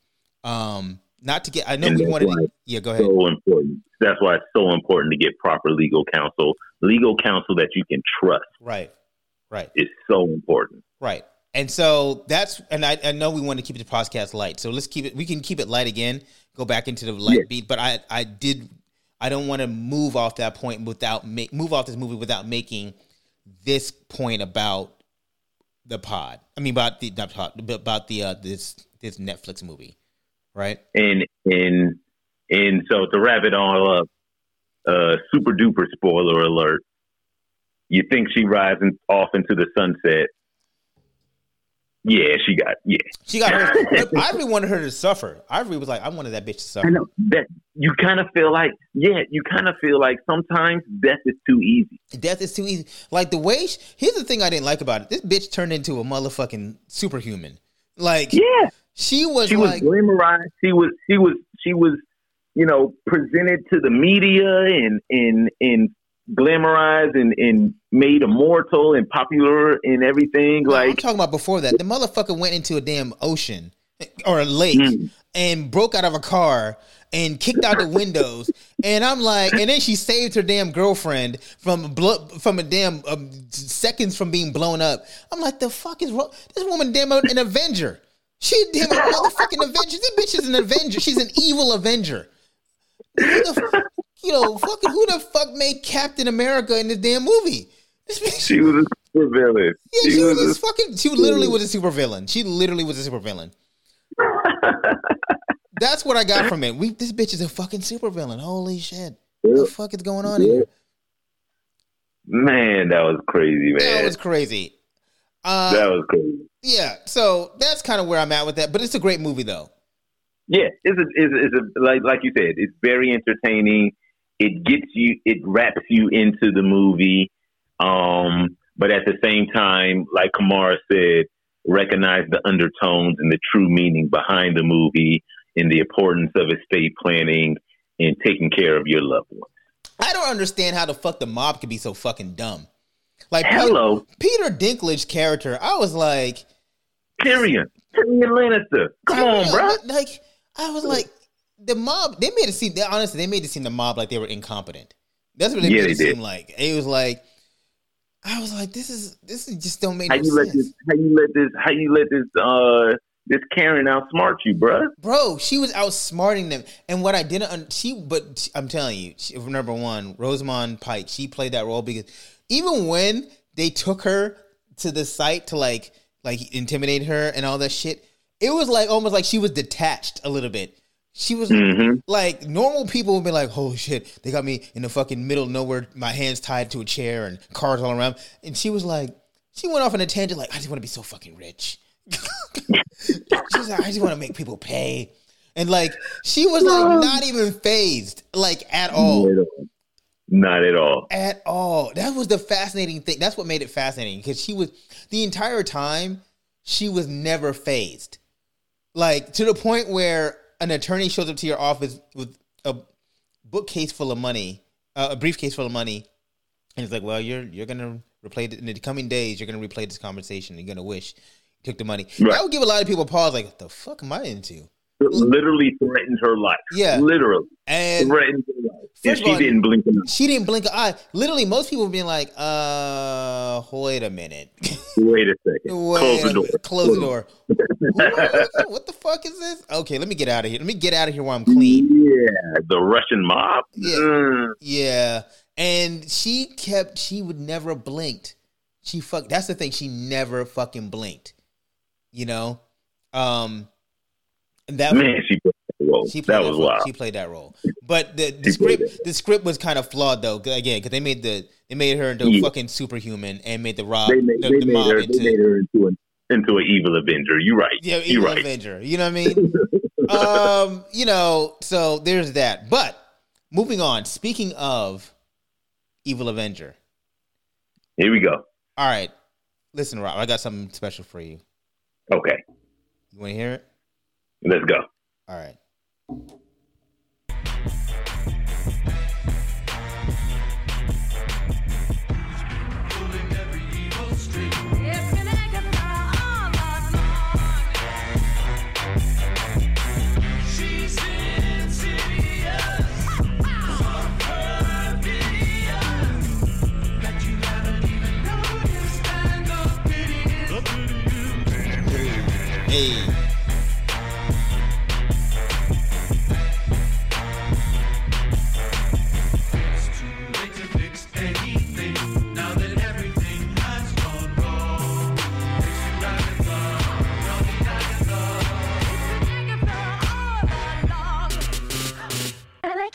Um, not to get, I know And we wanted. To, yeah, go ahead. So important. That's why it's so important to get proper legal counsel. Legal counsel that you can trust Right, right. is so important. Right. And so that's and I, I know we want to keep the podcast light. So let's keep it we can keep it light again, go back into the light Yeah. beat. But I I did I don't want to move off that point without make move off this movie without making this point about the pod. I mean about the not pod, about the uh this this Netflix movie. Right? And and and so to wrap it all up, uh, super duper spoiler alert. You think she rises off into the sunset? Yeah, she got yeah. She got her I really wanted her to suffer. I really was like, I wanted that bitch to suffer. I know that you kind of feel like yeah, you kind of feel like sometimes death is too easy. Death is too easy. Like the way she, here's the thing I didn't like about it. This bitch turned into a motherfucking superhuman. Like Yeah, she was she was like glamorized. She was she was she was you know presented to the media and and and glamorized and and made immortal and popular and everything. No, I'm talking about before that. The motherfucker went into a damn ocean or a lake Mm. and broke out of a car and kicked out the windows. And I'm like, and then she saved her damn girlfriend from blo- from a damn um, seconds from being blown up. I'm like, the fuck is wrong? This woman damn an Avenger. She damn a motherfucking Avenger. This bitch is an Avenger. She's an evil Avenger. Who the, f- you know, fucking who the fuck made Captain America in this damn movie? She was a super villain. yeah, she, was, a- this fucking. She literally was a supervillain. She literally was a supervillain. That's what I got from it. We this bitch is a fucking supervillain. Holy shit! What the fuck is going on here? man, that was crazy, man. That was crazy. Uh, that was crazy. yeah, so that's kind of where I'm at with that. But it's a great movie, though. Yeah, it's a, it's a, it's a like like you said, it's very entertaining. It gets you, it wraps you into the movie, um, but at the same time, like Kamara said, recognize the undertones and the true meaning behind the movie and the importance of estate planning and taking care of your loved ones. I don't understand how the fuck the mob could be so fucking dumb. Like Peter, Hello, Peter Dinklage character, I was like, Tyrion, Tyrion Lannister. Come on, bro. Like I was like, the mob. They made it seem. They, honestly, they made it seem the mob like they were incompetent. That's what they Yeah, made they it did. seem like. It was like, I was like, this is this is just don't make How no you let sense. this? How you let this? How you let this? Uh, this Karen outsmart you, bruh. Bro, she was outsmarting them, and what I didn't, she, but I'm telling you, she, number one, Rosamund Pike, she played that role because even when they took her to the site to like, like intimidate her and all that shit, it was like almost like she was detached a little bit. She was Mhm. like normal people would be like, "Holy shit, they got me in the fucking middle of nowhere, my hands tied to a chair and cars all around." And she was like, she went off on a tangent like, "I just want to be so fucking rich." She's like, "I just want to make people pay," and like she was like not even fazed, like at all. Not at all. At all. That was the fascinating thing. That's what made it fascinating because she was the entire time she was never fazed. Like to the point where an attorney shows up to your office with a bookcase full of money, uh, a briefcase full of money, and it's like, "Well, you're you're gonna replay it in the coming days. You're gonna replay this conversation. You're gonna wish you took the money." Right. That would give a lot of people pause. Like, "What the fuck am I into?" Literally threatened her life. Yeah. Literally And threatened her life. And she all- didn't blink an eye. she didn't blink an eye. Literally, most people being like, "Uh, wait a minute." Wait a second. Wait Close the door. Close the door. what, what the fuck is this? Okay, let me get out of here. Let me get out of here while I'm clean. Yeah, the Russian mob. Yeah. Mm. Yeah. And she kept she would never blinked. She fuck that's the thing, she never fucking blinked. You know? Um that Man, she played that role. she played That was role. wild. She played that role. But the, the script the script was kind of flawed though. again, because they made the they made her into Yeah. fucking superhuman and made the Rob They made, the, they the made her. into They made her into an into an evil Avenger. You're right. yeah, You're evil right. Avenger. You know what I mean? um, you know, so there's that. But moving on, speaking of Evil Avenger. Here we go. All right. Listen, Rob, I got something special for you. Okay, You want to hear it? Let's go. All right. It's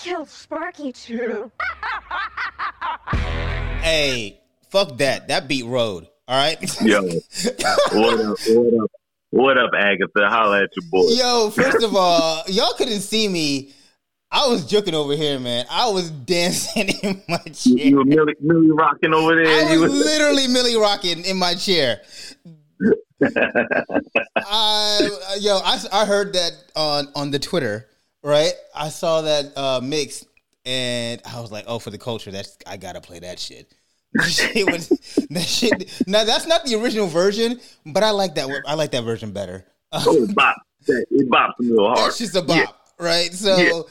killed Sparky too. Hey, fuck that. That beat road. All right. Yo, what up? What up? What up, Agatha? Holla at your boy. Yo, first of all, y'all couldn't see me. I was joking over here, man. I was dancing in my chair. you were Millie, Millie rocking over there. I you was was, literally Millie rocking in my chair. I yo, I, I heard that on on the Twitter, right? I saw that uh, mix, and I was like, oh, for the culture, that's I gotta play that shit. That shit was that shit. Now that's not the original version, but I like that. I like that version better. oh, it bops. It bops a little hard. That's just a bop, Yeah. right? So Yeah.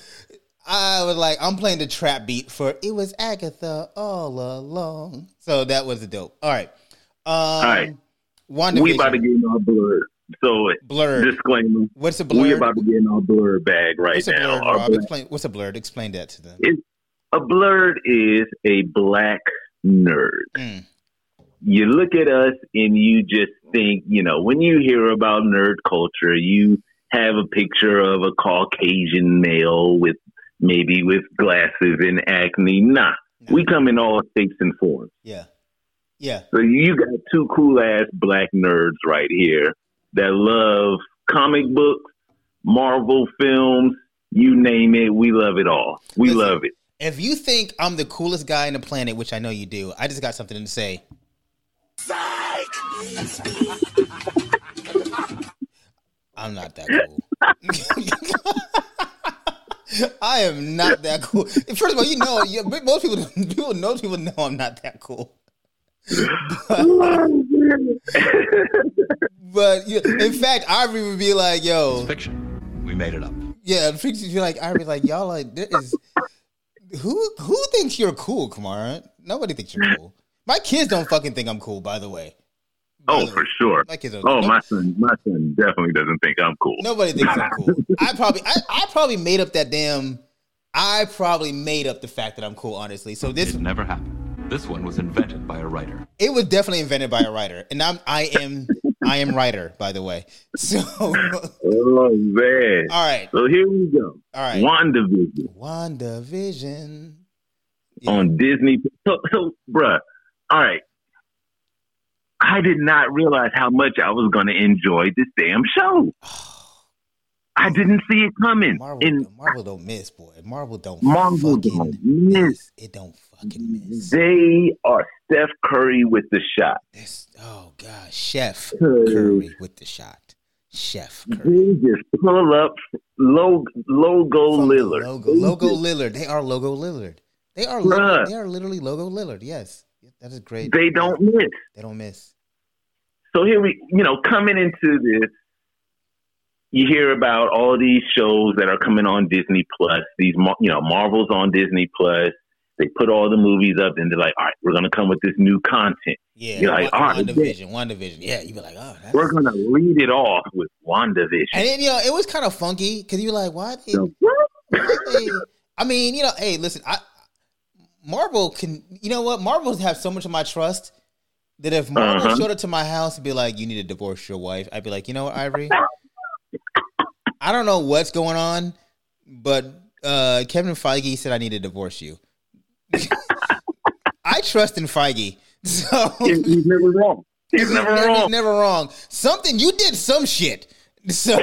I was like, I'm playing the trap beat for "It Was Agatha All Along." So that was a dope. All right, um, all right. WandaVision, We about to get in our blerd. So blerd. disclaimer. What's a blerd? about to get in our blerd bag right What's a now. blerd, Our Rob? black- Explain, what's a blerd? Explain that to them. a blerd is a black nerd. Mm. You look at us and you just think, you know, when you hear about nerd culture, you have a picture of a Caucasian male with maybe with glasses and acne. Nah, No. we come in all shapes and forms. Yeah, yeah. So you got two cool ass black nerds right here that love comic books, Marvel films, you name it, we love it all. We Listen. love it. If you think I'm the coolest guy on the planet, which I know you do, I just got something to say. I'm not that cool. I am not that cool. First of all, you know, you, most people, people, most people know I'm not that cool. But you, in fact, Ivory would be like, "Yo, Fiction. We made it up. yeah." fiction. You're like, "Ivory, like y'all like there is who who thinks you're cool, Kamara? Nobody thinks you're cool. My kids don't fucking think I'm cool. By the way, By oh, the for sure. my kids don't. Oh, no- my son, my son definitely doesn't think I'm cool. Nobody thinks I'm cool. I probably, I, I probably made up that damn. I probably made up the fact that I'm cool. Honestly, so this It never happened. This one was invented by a writer. it was definitely invented by a writer, and I'm I am I am writer by the way. So Oh man. right, So here we go. all right. WandaVision WandaVision. Yeah. on Disney. So, so, bruh. All right. I did not realize how much I was going to enjoy this damn show. I didn't see it coming. Marvel, and Marvel don't miss, boy. Marvel don't Marvel don't miss. It don't fucking miss. they are Steph Curry with the shot. This, oh god, Chef Curry. With the shot. Chef Curry. They just pull up logo, logo Lillard. Logo, logo just- Lillard. They are logo Lillard. They are. Bruh. They are literally logo Lillard. Yes, that is great. They don't miss. They don't miss. So here we, you know, coming into this, you hear about all these shows that are coming on Disney Plus. These, you know, Marvel's on Disney Plus. They put all the movies up, and they're like, "All right, we're gonna come with this new content. Yeah, You're like, one, all right, WandaVision, one division. Yeah, you be like, oh, that's. We're gonna lead it off with WandaVision." And then you know it was kind of funky because you're like, why? They, So, I mean, you know, hey, listen, I Marvel can, you know what? Marvel have so much of my trust that if Marvel Uh-huh. showed up to my house and be like, you need to divorce your wife, I'd be like, you know what, Ivory? I don't know what's going on, but uh, Kevin Feige said I need to divorce you. I trust in Feige, so he's he's never wrong. He's never never, wrong. never wrong. Something you did some shit. So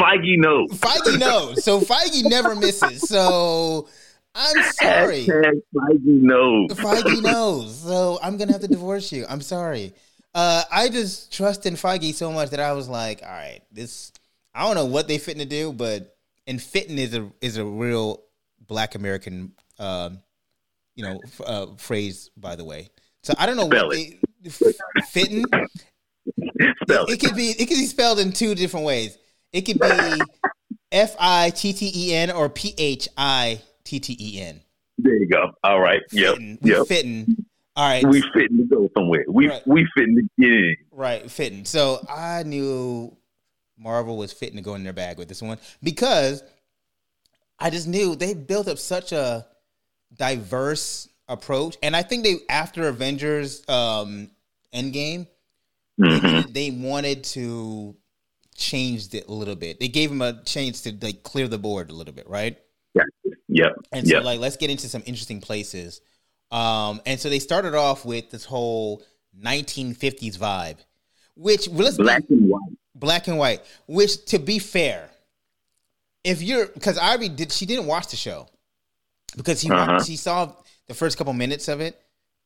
Feige knows. Feige knows. So Feige never misses. So I'm sorry. Hashtag Feige knows. Feige knows. So I'm gonna have to divorce you. I'm sorry. Uh, I just trust in Feige so much that I was like, all right, this. I don't know what they fitting to do, but and fitting is a is a real Black American, um, you know, f- uh, phrase by the way. So I don't know Spell what they f- fitting. Spell It it. could be it could be spelled in two different ways. It could be F I T T E N or P H I T T E N. There you go. All right. Yep. Fitting. We Yep. fitting. All right. We fitting to go somewhere. We Right. we fitting to get in. Right, fitting. So I knew Marvel was fitting to go in their bag with this one because I just knew they built up such a diverse approach, and I think they after Avengers um, Endgame, Mhm. they wanted to change it a little bit. They gave him a chance to like clear the board a little bit, right? Yeah. Yep. And so, Yep. like, let's get into some interesting places. Um, and so they started off with this whole 1950s vibe, which well, let's be- Black and white. black and white. Which, to be fair, if you're because Ivy did she didn't watch the show because he wa- Uh-huh. she saw the first couple minutes of it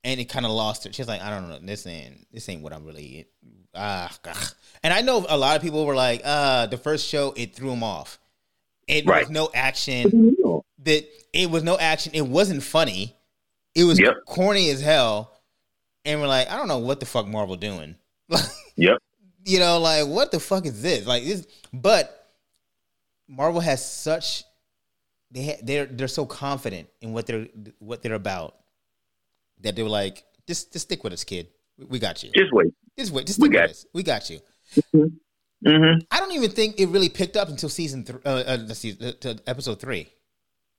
and it kind of lost her. She's like, I don't know, this ain't this ain't what I'm really. Ah, ugh. and I know a lot of people were like, uh, the first show it threw them off. It Right. was no action that it was no action. It wasn't funny. It was Yep. corny as hell. And we're like, I don't know what the fuck Marvel doing. Yep. you know, like what the fuck is this? Like this, but Marvel has such they ha- they're they're so confident in what they're what they're about that they were like, just just stick with us, kid. We- We got you. Just wait. Just wait. Just we stick with got- us. We got you. hmm I don't even think it really picked up until season three, uh, uh, uh, episode three.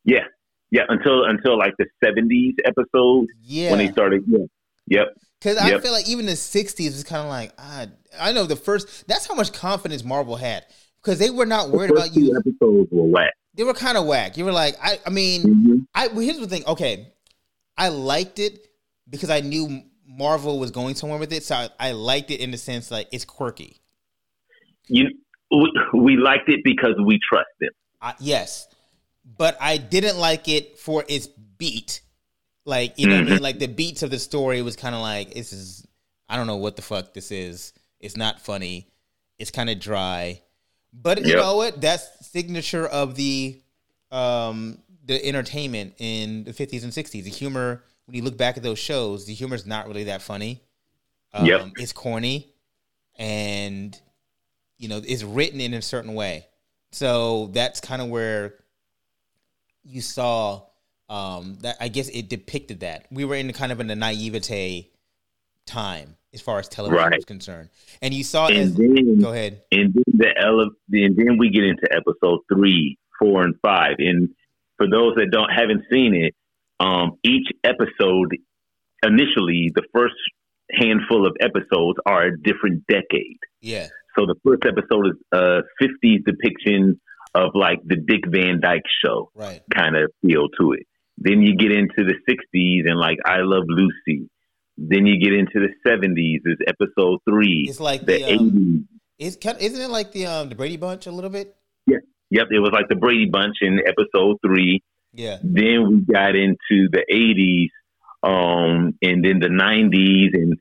Yeah. Yeah. Until until like the seventies episode Yeah, when they started. Yeah. Yep. Because I feel like even the '60s was kind of like ah, I know the first. That's how much confidence Marvel had because they were not worried The about you. episodes were whack. They were kind of whack. You were like, I, I mean, hmm I well, here's the thing. Okay, I liked it because I knew Marvel was going somewhere with it, so I, I liked it in the sense like it's quirky. You we, we liked it because we trust them. I, yes, but I didn't like it for its beat. Like you know, what I mean? like the beats of the story was kind of like this is. I don't know what the fuck this is. It's not funny. It's kind of dry. But you know what? That's signature of the um the entertainment in the 50s and 60s. The humor when you look back at those shows, the humor's not really that funny. Um, Yep. It's corny, and you know it's written in a certain way. So that's kind of where you saw um, that. I guess it depicted that we were in kind of in a naivete time as far as television Right. was concerned, and you saw. And As, then go ahead. and then the ele- and then we get into episode three, four, and five. And for those that don't haven't seen it, um, each episode initially the first handful of episodes are a different decade. Yeah, So the first episode is a 50s depiction of like the Dick Van Dyke show right. kind of feel to it. Then you get into the 60s and like I Love Lucy. Then you get into the 70s is episode three. It's like the the, um, 80s. Is kind isn't it like the um the Brady Bunch a little bit? Yeah. Yep, it was like the Brady Bunch in episode three. Yeah. Then we got into the '80s, um, and then the '90s, and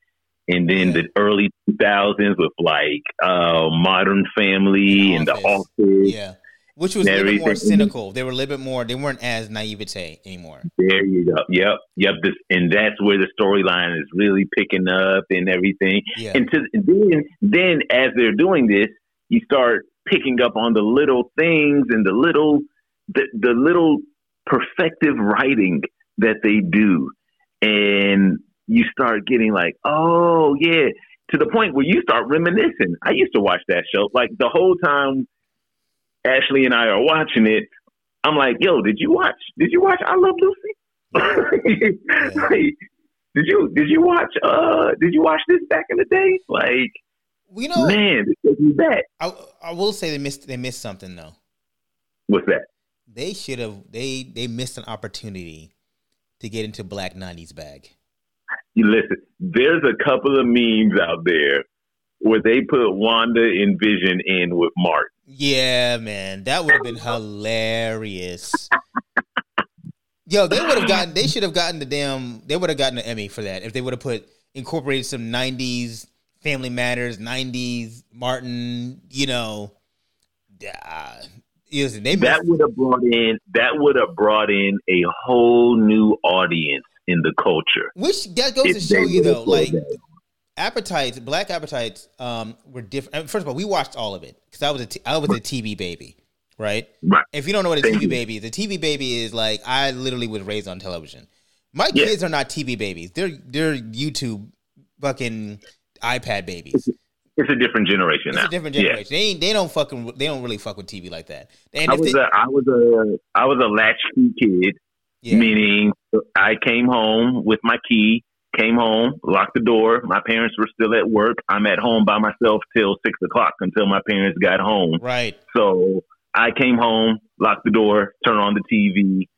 and then Yeah. the early 2000s with like uh, Modern Family and The. Office. Yeah. Which was a little more cynical. They were a little bit more. They weren't as naivete anymore. There you go. Yep, yep. This, and that's where the storyline is really picking up and everything. Yeah. And, to, then, then as they're doing this, you start picking up on the little things and the little, the, the little perfective writing that they do, and you start getting like, oh yeah, to the point where you start reminiscing. I used to watch that show like the whole time. Ashley and I are watching it. I'm like, yo, did you watch? Did you watch I Love Lucy? Like, did you did you watch uh did you watch this back in the day? Like, We know. man, this me back. I, I will say they missed. They missed something though. What's that? They should have. They they missed an opportunity to get into Black '90s bag. You listen, there's a couple of memes out there where they put Wanda and Vision in with Mark. Yeah, man, that would have been hilarious. Yo, they would have gotten. They should have gotten the damn. They would have gotten an Emmy for that if they would have put incorporated some '90s Family Matters, '90s Martin. You know, uh, listen, they That would have brought in that would have brought in a whole new audience in the culture. which that goes to show you though, like that. Appetites, black appetites, um, were different. First of all, we watched all of it because I was a t- I was a TV baby, right? Right. If you don't know what a TV baby is, a TV baby is like I literally was raised on television. My Yeah. kids are not TV babies; they're they're YouTube fucking iPad babies. It's a different generation It's now. a different Yeah. generation. They they don't fucking they don't really fuck with TV like that. And I was they, a I was a I was a latchkey kid, yeah, meaning I came home with my key, came home, locked the door. My parents were still at work. I'm at home by myself till six o'clock until my parents got home. right. So I came home, locked the door, turned on the TV,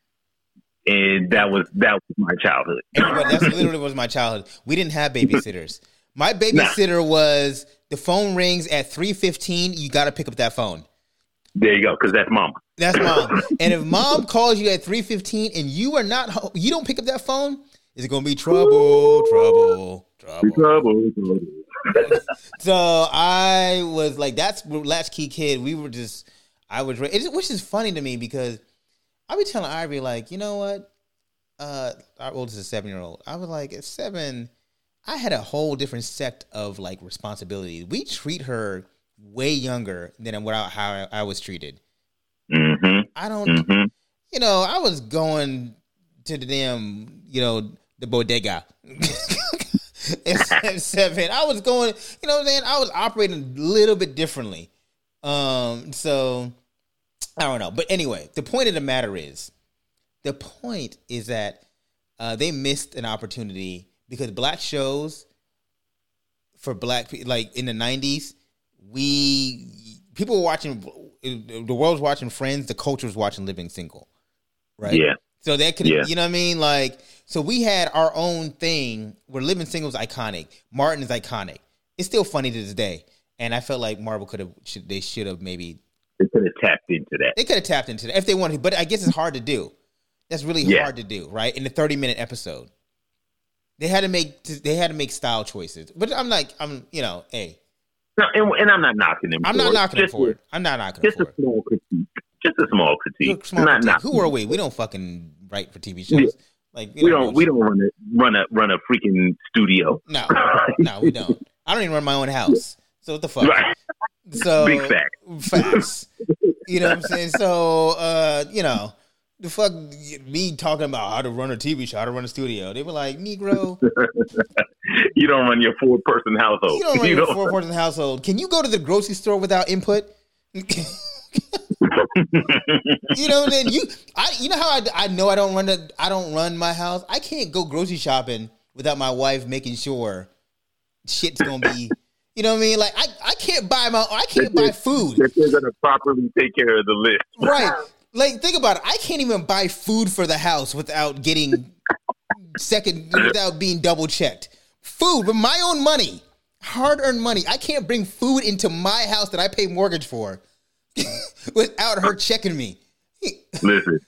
and that was that was my childhood. Everybody, that's literally was my childhood. We didn't have babysitters. My babysitter was the phone rings at three fifteen. You got to pick up that phone. there you go, because that's mom. That's mom. and if mom calls you at three fifteen and you are not, you don't pick up that phone. Is it gonna be trouble, trouble, trouble? Trouble, trouble. So I was like, that's latchkey kid. We were just, I was, which is funny to me because I be telling Ivory like, you know what? Uh, our oldest is a seven year old. I was like, at seven, I had a whole different sect of like responsibilities. We treat her way younger than what I, how I, I was treated. Mm-hmm. I don't, Mm-hmm. you know, I was going to the damn, you know, the bodega. seven, I was going, you know what I'm saying? I was operating a little bit differently. Um, so I don't know. But anyway, the point of the matter is, the point is that uh, they missed an opportunity because black shows for black people, like in the '90s, we people were watching. The world was watching Friends. The culture was watching Living Single, right? Yeah. So that could, Yeah. you know what I mean? Like, so we had our own thing where Living Single is iconic. Martin is iconic. It's still funny to this day. And I felt like Marvel could have, should, they should have maybe, They could have tapped into that. they could have tapped into that if they wanted, to, but I guess it's hard to do. That's really Yeah. hard to do, right? In a 30 minute episode. They had to make, they had to make style choices. But I'm like, I'm, you know, hey, No, and, and I'm not knocking them. I'm not knocking them just for a, it. I'm not knocking them for it. Just a small critique. Just a small critique. Small not, critique. not, Who are we? We don't fucking write for TV shows. Like we don't. We don't run a run a run a freaking studio. No, no, we don't. I don't even run my own house. So what the fuck? Right. So Big fact. Facts. you know what I'm saying? So uh, you know, the fuck me talking about how to run a TV show, how to run a studio. They were like, Negro, You don't run your four person household. you don't run your four person household. Can you go to the grocery store without input? you know, then you, I, you know how I, I know I don't run the, I don't run my house. I can't go grocery shopping without my wife making sure shit's gonna be. You know what I mean? Like I, I can't buy my, I can't buy food. That they're gonna properly take care of the list. Right. Like, think about it. I can't even buy food for the house without getting second, without being double checked. Food with my own money. hard earned money. I can't bring food into my house that I pay mortgage for without her checking me. Listen,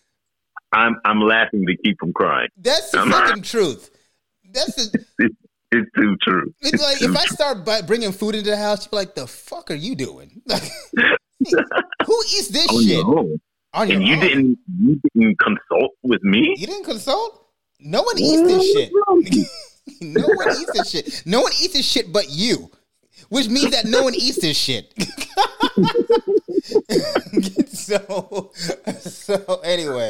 I'm I'm laughing to keep from crying. That's the I'm- fucking truth. That's the. It's, it's too true. It's like if I start bringing food into the house, you're like, "The fuck are you doing? Who eats this Oh, shit on And you own? didn't you didn't consult with me? You didn't consult? No one eats this shit. no one eats this shit. No one eats this shit but you. Which means that no one eats this shit. so so anyway.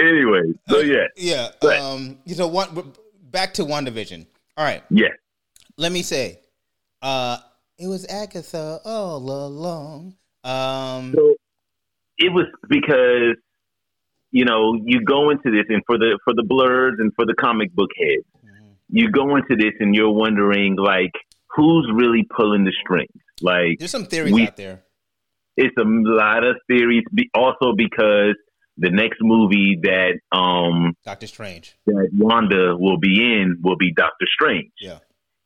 anyway, so yeah, Yeah. Right. Um so one back to WandaVision. All right. yeah. Let me say. Uh it was Agatha all along. Um So it was because you know you go into this, and for the for the blerds and for the comic book heads, you go into this and you're wondering like who's really pulling the strings. Like there's some theories We- out there. It's a lot of theories. Be, also because the next movie that um Doctor Strange. that Wanda will be in will be Doctor Strange. Yeah.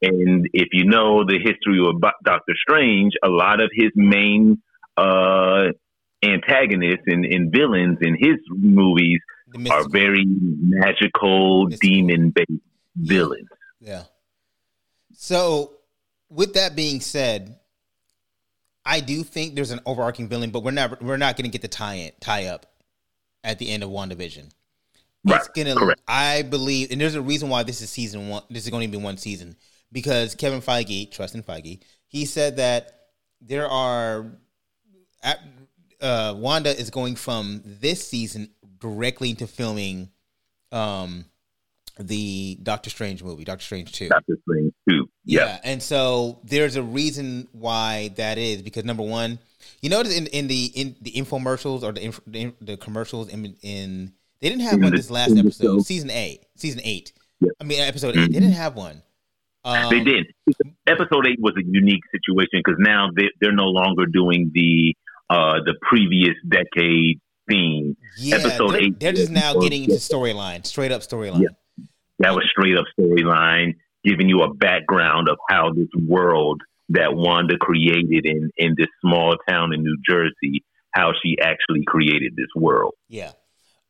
And if you know the history of Doctor Strange, a lot of his main uh, antagonists and, and villains in his movies are very magical, demon based villains. Yeah. So, with that being said, I do think there's an overarching villain, but we're not we're not going to get the tie in, tie up at the end of WandaVision. Right, It's gonna. correct. I believe, and there's a reason why this is season one. This is going to be one season because Kevin Feige, trust in Feige, he said that there are. at- Uh, Wanda is going from this season directly into filming, um, the Doctor Strange movie, Doctor Strange two. Doctor Strange. Yeah. Yeah, and so there's a reason why that is because number one, you notice in in the in the infomercials or the inf- the, the commercials in in they didn't have In one this last episode, show. season eight, season eight. Yeah. I mean episode eight. They didn't have one. Um, they did. Episode eight was a unique situation because now they, they're no longer doing the uh, the previous decade theme. Yeah, Episode they're, eight they're just now getting into storyline, straight up storyline. Yeah. That was straight up storyline, giving you a background of how this world that Wanda created in in this small town in New Jersey, how she actually created this world. Yeah.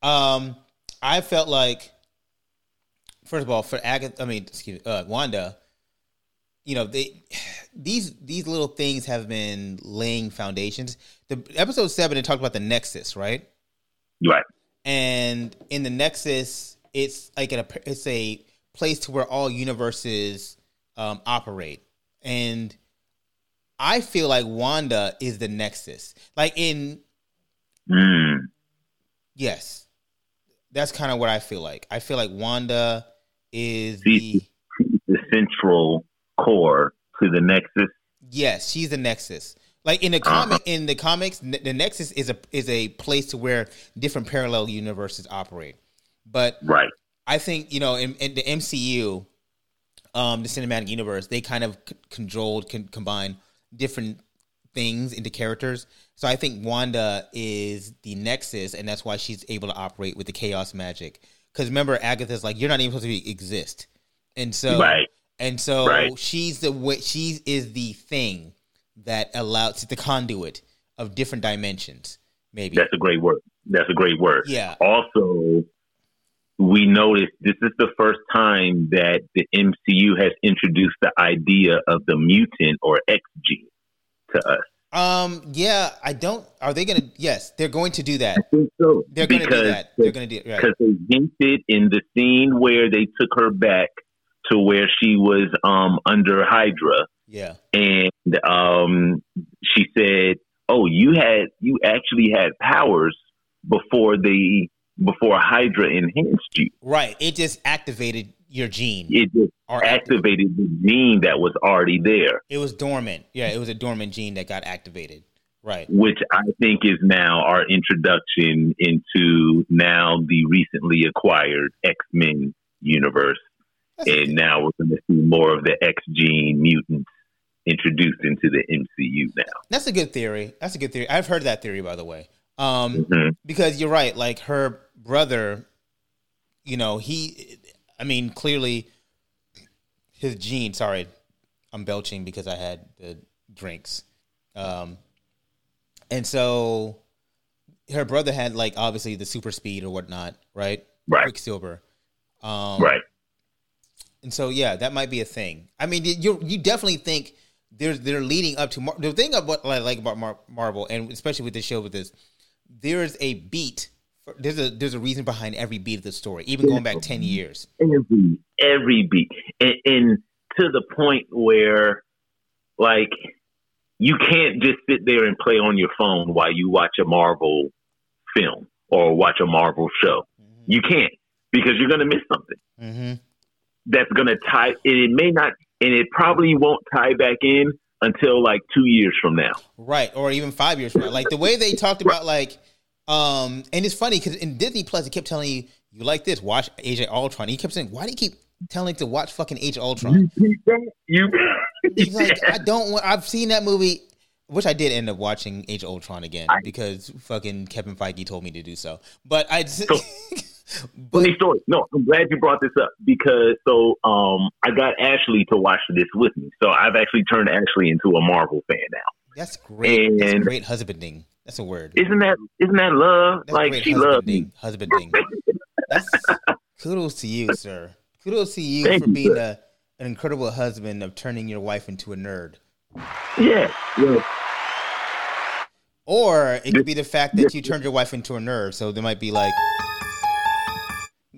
Um, I felt like, first of all, for Agatha, I mean, excuse me, uh, Wanda, you know, they these these little things have been laying foundations. The episode seven, it talked about the Nexus, right? Right. And in the Nexus, it's like a it's a place to where all universes um, operate, and I feel like Wanda is the Nexus. Like in Mm. Yes. That's kind of what I feel like. I feel like Wanda is the The central core to the Nexus. yes, she's the Nexus. Like in the comic in the comics, the Nexus is a is a place to where different parallel universes operate. But Right. I think you know in, in the MCU, um, the cinematic universe, they kind of c- controlled, can combine different things into characters. So I think Wanda is the nexus, and that's why she's able to operate with the chaos magic. Because remember, Agatha's like, you're not even supposed to be, exist, and so Right. and so Right. she's the way she is the thing that allows the conduit of different dimensions. Maybe That's a great word. That's a great word. Yeah. Also, we noticed this is the first time that the MCU has introduced the idea of the mutant or X gene to us. Um. Yeah. I don't. Are they gonna? Yes, they're going to do that. I think so. They're going to do that. They're going to do right. because they hinted in the scene where they took her back to where she was um, under Hydra, Yeah. and um, she said, "Oh, you had you actually had powers before the before Hydra enhanced you. Right. It just activated your gene. It just Or activated the gene that was already there, It was dormant. Yeah. It was a dormant gene that got activated. Right. which I think is now our introduction into now the recently acquired X Men universe." That's and now we're going to see more of the X gene mutants introduced into the MCU now. That's a good theory. That's a good theory. I've heard that theory, by the way. Um, Mhm. because you're right. Like her brother, you know, he, I mean, clearly his gene. Sorry, I'm belching because I had the drinks. Um, and so her brother had like obviously the super speed or whatnot, right? Right. Quicksilver. Um, right. And so yeah, that might be a thing. I mean, you you definitely think there's they're leading up to Mar- the thing of what I like about Mar- Marvel, and especially with this show with this, there's a beat. For, there's a there's a reason behind every beat of the story, even going back ten years. every every beat, and, and to the point where, like, you can't just sit there and play on your phone while you watch a Marvel film or watch a Marvel show. You can't because you're going to miss something Mm-hmm. that's going to tie. And it may not, and it probably won't tie back in until like two years from now. Right, or even five years from now. Like the way they talked about like, um, and it's funny because in Disney Plus, it kept telling you, you like this, watch of Ultron. He kept saying, why do you keep telling to watch fucking Age of Ultron? You, He's like, I don't want. I've seen that movie, which I did end up watching Age of Ultron again because fucking Kevin Feige told me to do so. But I, just, but Funny story. No, I'm glad you brought this up because so um I got Ashley to watch this with me. So I've actually turned Ashley into a Marvel fan now. that's great. That's great husbanding. That's a word. Isn't that isn't that love? That's like she loves me. husbanding. Husbanding. That's kudos to you, sir. Kudos to you Thank for you, being sir. a, an incredible husband of turning your wife into a nerd. Yeah. yeah. Or it could be the fact that you turned your wife into a nerd. So there might be like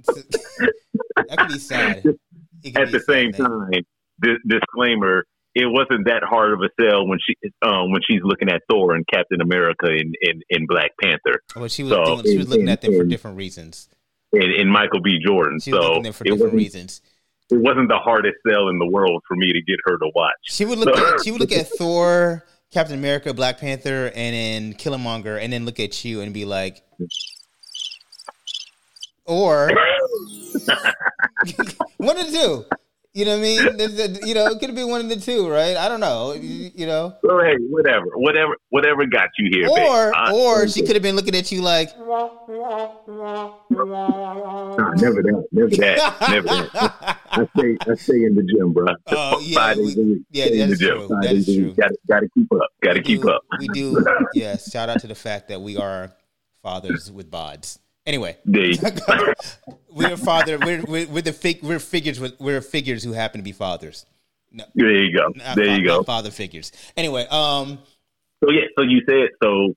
that could be sad. Could At be the sad same thing. time, dis- disclaimer: it wasn't that hard of a sell when she um when she's looking at Thor and Captain America and and, and Black Panther Well, she was So, doing, she was looking at them for different reasons. and, and Michael B. Jordan. She was so looking at them for different reasons. it wasn't the hardest sell in the world for me to get her to watch. She would look at she would look at Thor, Captain America, Black Panther, and then Killmonger, and then look at you and be like, or one of the two. You know what I mean? You know, it could be one of the two, right? I don't know. You, know, So hey, whatever, whatever, whatever got you here, babe. or I- or she could have been looking at you like, Nah, never that, never that, never that. I stay, I stay in the gym, bro. Oh, yeah, we- yeah, that is true. That is true. Got, got to keep up. Got to keep do, up. We do. Yeah. Shout out to the fact that we are fathers with bods. Anyway. There you go. we're father. We're we're, we're the fig, we're figures. We're figures who happen to be fathers. No, there you go. not There you go. father figures. Anyway, um, So yeah, so you said so.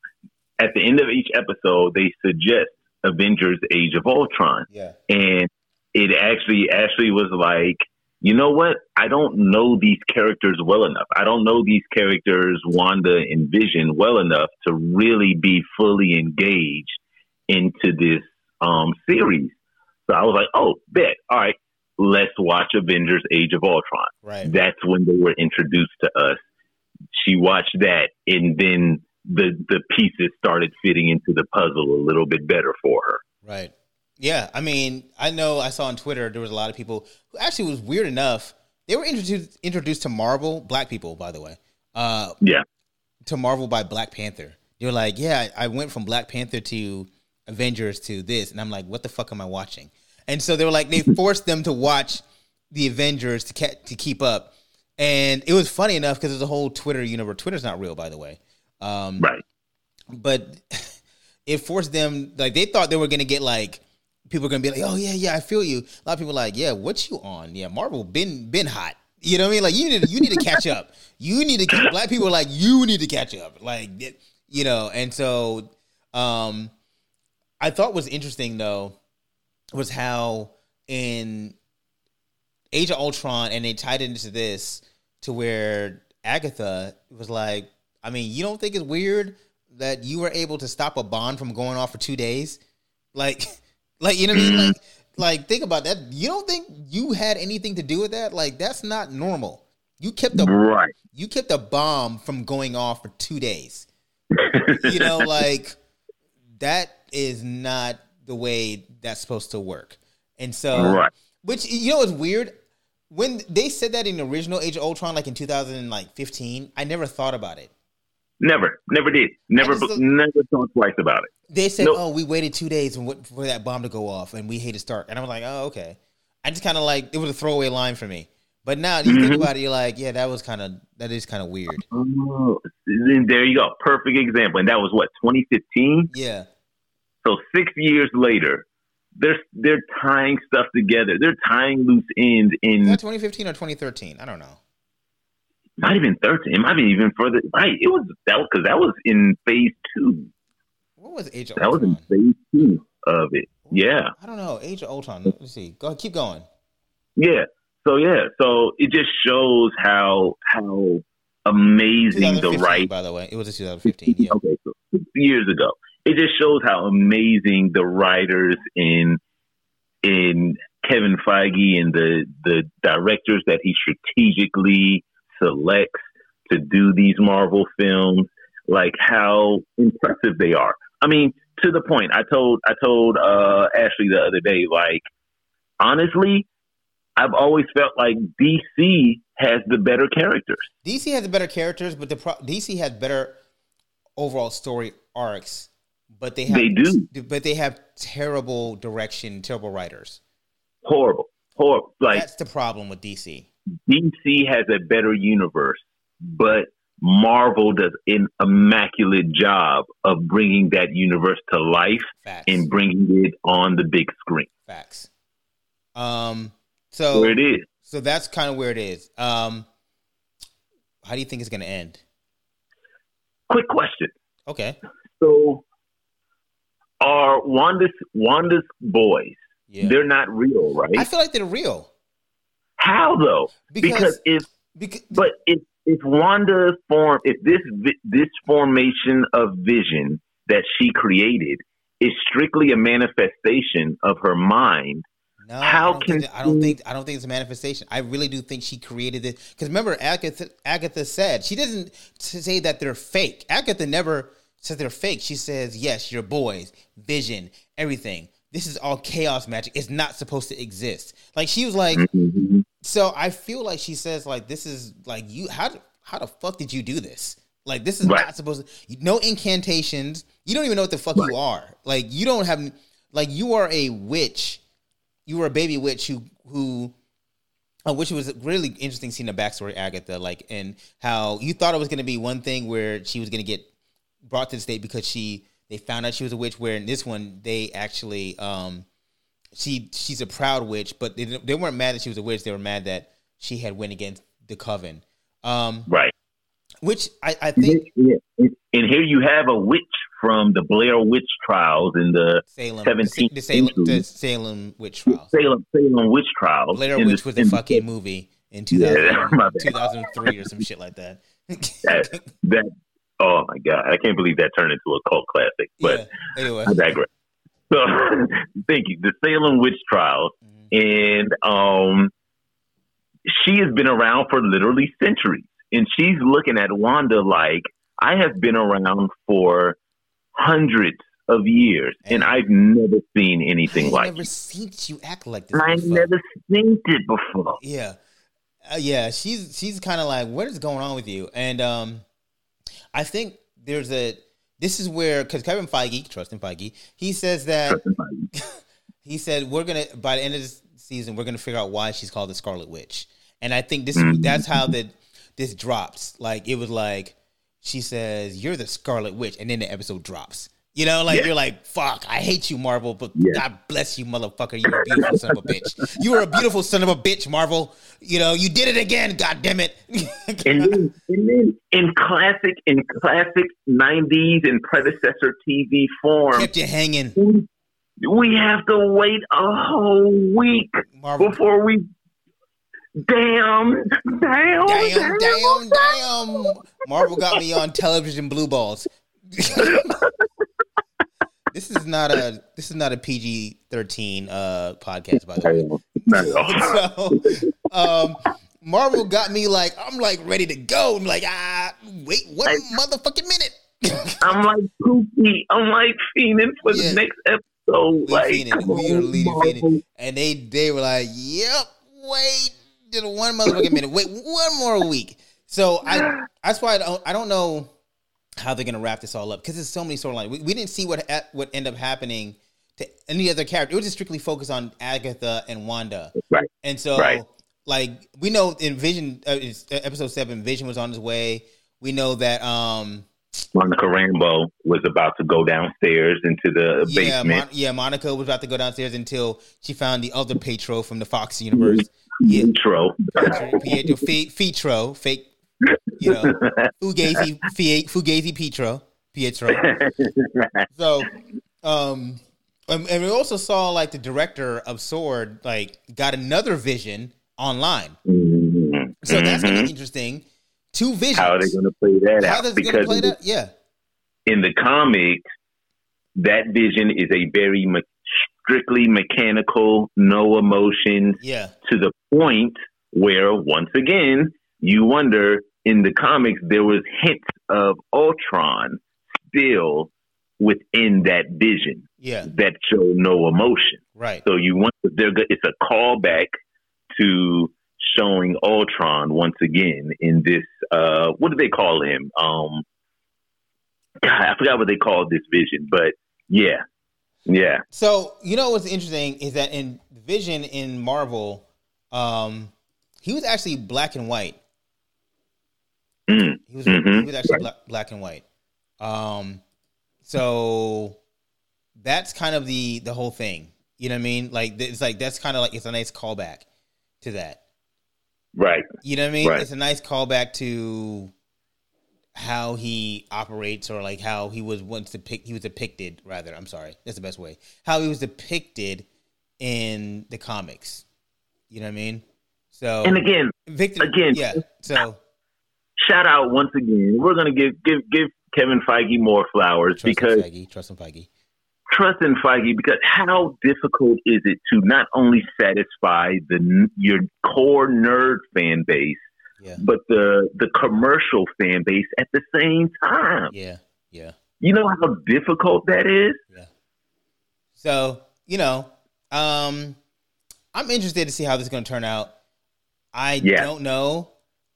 At the end of each episode, they suggest Avengers: Age of Ultron, yeah, and it actually actually was like, you know what? I don't know these characters well enough. I don't know these characters, Wanda and Vision, well enough to really be fully engaged into this um, series. So I was like, oh, bet. All right, let's watch Avengers: Age of Ultron. right. That's when they were introduced to us. She watched that, and then the the pieces started fitting into the puzzle a little bit better for her. Right. Yeah. I mean, I know I saw on Twitter there was a lot of people who actually was weird enough. They were introduced introduced to Marvel, black people, by the way. Uh, Yeah, to Marvel by Black Panther. They were like, "Yeah, I went from Black Panther to Avengers to this," and I'm like, "What the fuck am I watching?" And so they were like, they forced them to watch the Avengers to ca- to keep up, and it was funny enough because there's a whole Twitter universe. Twitter's not real, by the way. Um, right. but it forced them like they thought they were gonna get like people were gonna be like, oh yeah, yeah, I feel you. A lot of people like, yeah, what you on? Yeah, Marvel been been hot. You know what I mean? Like you need to, you need to catch up. You need to black people are like you need to catch up. Like you know, and so um I thought was interesting though was how in Age of Ultron and they tied it into this to where Agatha was like, I mean, you don't think it's weird that you were able to stop a bond from going off for two days? Like, like you know what I mean? Like, like think about that. You don't think you had anything to do with that? Like, that's not normal. You kept the Right. you kept a bomb from going off for two days. you know, like that is not the way that's supposed to work. And so, Right. which you know what's weird when they said that in the original Age of Ultron, like in 2015, I never thought about it. Never, never did. Never, just- never thought twice about it. They said, Nope. "Oh, we waited two days for that bomb to go off, and we hated Stark." And I was like, "Oh, okay." I just kind of like it was a throwaway line for me, But now you think Mhm. about it, you're like, yeah, that was kind of that is kind of weird. Oh, there you go. Perfect example. And that was what 2015. Yeah, So six years later, they're they're tying stuff together. They're tying loose ends in 2015 or 2013? I don't know. might have been 13. It might been even further. Right. It was that because that was in phase two. What was Age of That was in phase two of it. Yeah. I don't know. Age of Ultron. Let's see. Go keep going. Yeah. So yeah. So it just shows how how amazing the 2015, right by the way, it was in 2015. Yeah, Okay, so six years ago. It just shows how amazing the writers in in Kevin Feige and the the directors that he strategically selects to do these Marvel films, like how impressive they are. I mean, to the point. I told I told uh, Ashley the other day, like honestly, I've always felt like DC has the better characters. DC has the better characters, but the pro- DC has better overall story arcs. But they have They do. but they have terrible direction, terrible writers. Horrible, horrible. Like That's the problem with DC. DC has a better universe, but Marvel does an immaculate job of bringing that universe to life Facts. and bringing it on the big screen. Facts. Um. So Where it is. so that's kind of where it is. Um. How do you think it's going to end? Quick question. Okay. So, are Wanda's Wanda's boys? Yeah. They're not real, right? I feel like they're real How though? because because if because But if if Wanda form, if this this formation of vision that she created is strictly a manifestation of her mind, No, How I can think, I don't think I don't think it's a manifestation. I really do think she created it because remember Agatha Agatha said she doesn't say that they're fake. Agatha never says they're fake. She says yes, your boys, Vision, everything. This is all chaos magic. It's not supposed to exist. Like she was like, so I feel like she says like this is like you how how the fuck did you do this? Like this is Right. not supposed to no incantations. You don't even know what the fuck you are. Like you don't have like you are a witch. You were a baby witch who who uh, which was really interesting seeing the backstory Agatha like and how you thought it was going to be one thing where she was going to get brought to the state because she they found out she was a witch where in this one they actually um she she's a proud witch but they, they weren't mad that she was a witch they were mad that she had went against the coven um right? which i i think Yeah. And here you have a witch from the Blair Witch trials in the salem 17th the salem, the salem witch trials Salem Salem witch trials. blair in the- witch was a in the- fucking movie in Yeah, 2000, my bad. 2003 or some shit like that that, that oh my god, I can't believe that turned into a cult classic. But yeah anyway I digress. So thank you. The Salem witch trials, and um, she has been around for literally centuries, and she's looking at Wanda like I have been around for hundreds of years, and I've never seen anything I like never it. seen you act like this. I've never seen it before. Yeah, uh, yeah. She's she's kind of like, what is going on with you? And um, I think there's a. This is where because Kevin Feige, trust in Feige, he says that he said we're gonna by the end of this season we're gonna figure out why she's called the Scarlet Witch, and I think this that's how that this drops. Like it was like she says you're the Scarlet Witch, and then the episode drops. You know, like Yeah. you're like, fuck, I hate you, Marvel, but Yeah. God bless you, motherfucker. You're a beautiful son of a bitch. You were a beautiful son of a bitch, Marvel. You know, you did it again, god damn it. And then, and then in classic in classic '90s and predecessor TV form, Kept you hanging. we have to wait a whole week Marvel. before we. Damn! Damn! Damn, damn, damn. Marvel got me on television blue balls. this is not a this is not a PG thirteen uh podcast by the way. Not at all. so um Marvel got me like I'm like ready to go. I'm like ah wait one motherfucking minute. I'm like poopy. I'm like fiending for Yeah. the next episode. We like, fiending. We are leading fiending. And they they were like, Yep, wait just one motherfucking minute. Wait one more week. So I that's why I don't I don't know how they're gonna wrap this all up because there's so many storylines. We, we didn't see what ha- what ended up happening to any other character. It was just strictly focused on Agatha and Wanda. Right. And so Right. like we know in Vision uh, uh, episode seven, Vision was on his way. We know that um Monica Rambeau was about to go downstairs into the yeah basement. Mon- yeah Monica was about to go downstairs until she found the other Petro from the Fox universe. Yeah, Intro. Pietro Fe- Fetro, fake, you know, Fugazi, Fugazi Petro, Pietro. So, um, and, and we also saw like the director of Sword like got another vision online. Mhm. So that's gonna be interesting. Two visions. How are they going to play that How out? gonna Because play that? Yeah. in the comics, that vision is a very me- strictly mechanical, no emotions, Yeah. to the point where, once again, you wonder in the comics there was hints of Ultron still within that vision Yeah. that show no emotion. Right. So you want they're it's a callback to showing Ultron once again in this. Uh, what do they call him? Um, God, I forgot what they called this vision, but yeah, yeah. So you know what's interesting is that in Vision in Marvel, um, he was actually black and white. Mm. He was Mhm. he was actually Right. black, black and white. Um, so that's kind of the the whole thing. You know what I mean? Like it's like that's kind of like it's a nice callback to that. Right. You know what I mean? Right. It's a nice callback to how he operates or like how he was once depict he was depicted rather. I'm sorry. That's the best way. How he was depicted in the comics. You know what I mean? So And again, Victor again- yeah. So shout out once again. We're gonna give give give Kevin Feige more flowers trust because Feige, trust in Feige. trust in Feige because how difficult is it to not only satisfy the your core nerd fan base, Yeah. but the the commercial fan base at the same time? Yeah. Yeah. You know how difficult that is. Yeah. So, you know, um I'm interested to see how this is going to turn out. I Yeah. don't know.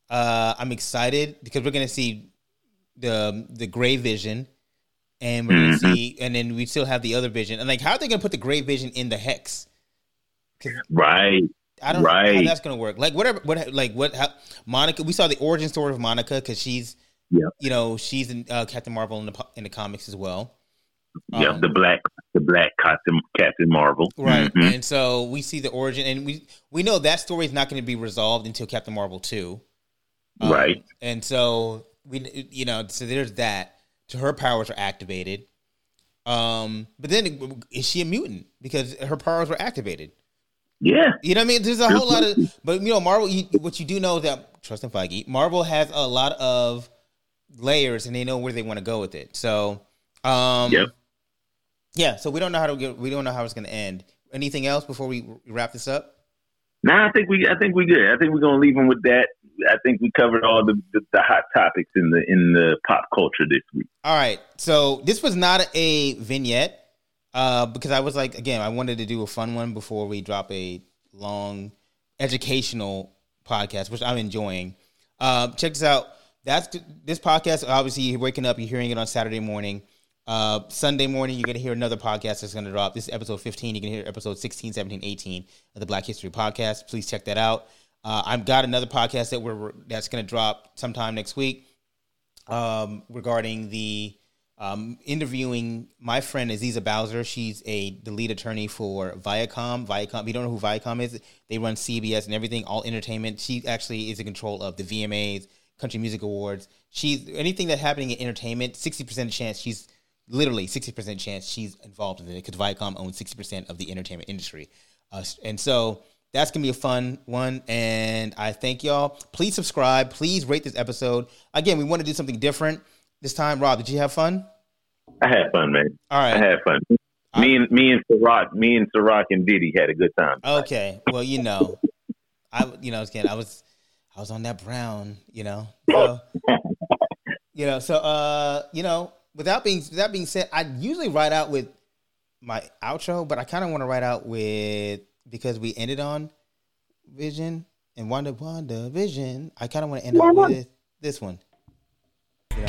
Uh I'm excited because we're going to see the the gray vision and we're going to Mhm. see and then we still have the other vision. And like how are they going to put the gray vision in the hex? Right. I don't know how Right. that's going to work. Like whatever what like what how, Monica we saw the origin story of Monica cuz she's Yeah. you know, she's in uh, Captain Marvel in the in the comics as well. yeah, Um, the black the black Captain Captain Marvel. Right. Mhm. And so we see the origin and we we know that story is not going to be resolved until Captain Marvel 2. Um, Right. And so we you know, so there's that. So her powers are activated. Um but then is she a mutant because her powers were activated? Yeah. You know what I mean? There's a whole lot of but you know Marvel you, what you do know is that trust in Feige, Marvel has a lot of layers and they know where they want to go with it. So um Yep. yeah, so we don't know how to get, we don't know how it's going to end. Anything else before we wrap this up? Nah, I think we I think we good. I think we're gonna leave them with that. I think we covered all the, the, the hot topics in the in the pop culture this week. All right. So this was not a vignette uh, because I was like, again, I wanted to do a fun one before we drop a long educational podcast, which I'm enjoying. Um, check this out. That's this podcast. Obviously, you're waking up, you're hearing it on Saturday morning. Uh, Sunday morning, you're going to hear another podcast that's going to drop. This is episode 15. You can hear episode 16, 17, 18 of the Black History Podcast. Please check that out. Uh, I've got another podcast that we're that's going to drop sometime next week um, regarding the um, interviewing my friend Aziza Bowser. She's a the lead attorney for Viacom. Viacom. If you don't know who Viacom is, they run CBS and everything, all entertainment. She actually is in control of the VMAs, Country Music Awards. She's anything that's happening in entertainment. Sixty percent chance she's literally sixty percent chance she's involved in it because Viacom owns sixty percent of the entertainment industry, uh, and so. That's gonna be a fun one, and I thank y'all. Please subscribe. Please rate this episode. Again, we want to do something different this time. Rob, did you have fun? I had fun, man. All right, I had fun. Me and me and Ciroc, me and Ciroc and Diddy had a good time. Okay. Well, you know, I you know again I was I was on that brown. You know. So, you know. So uh, you know, without being without being said, I usually write out with my outro, but I kind of want to write out with because we ended on Vision and Wanda Wonder Vision. I kind of want to end up with this one. You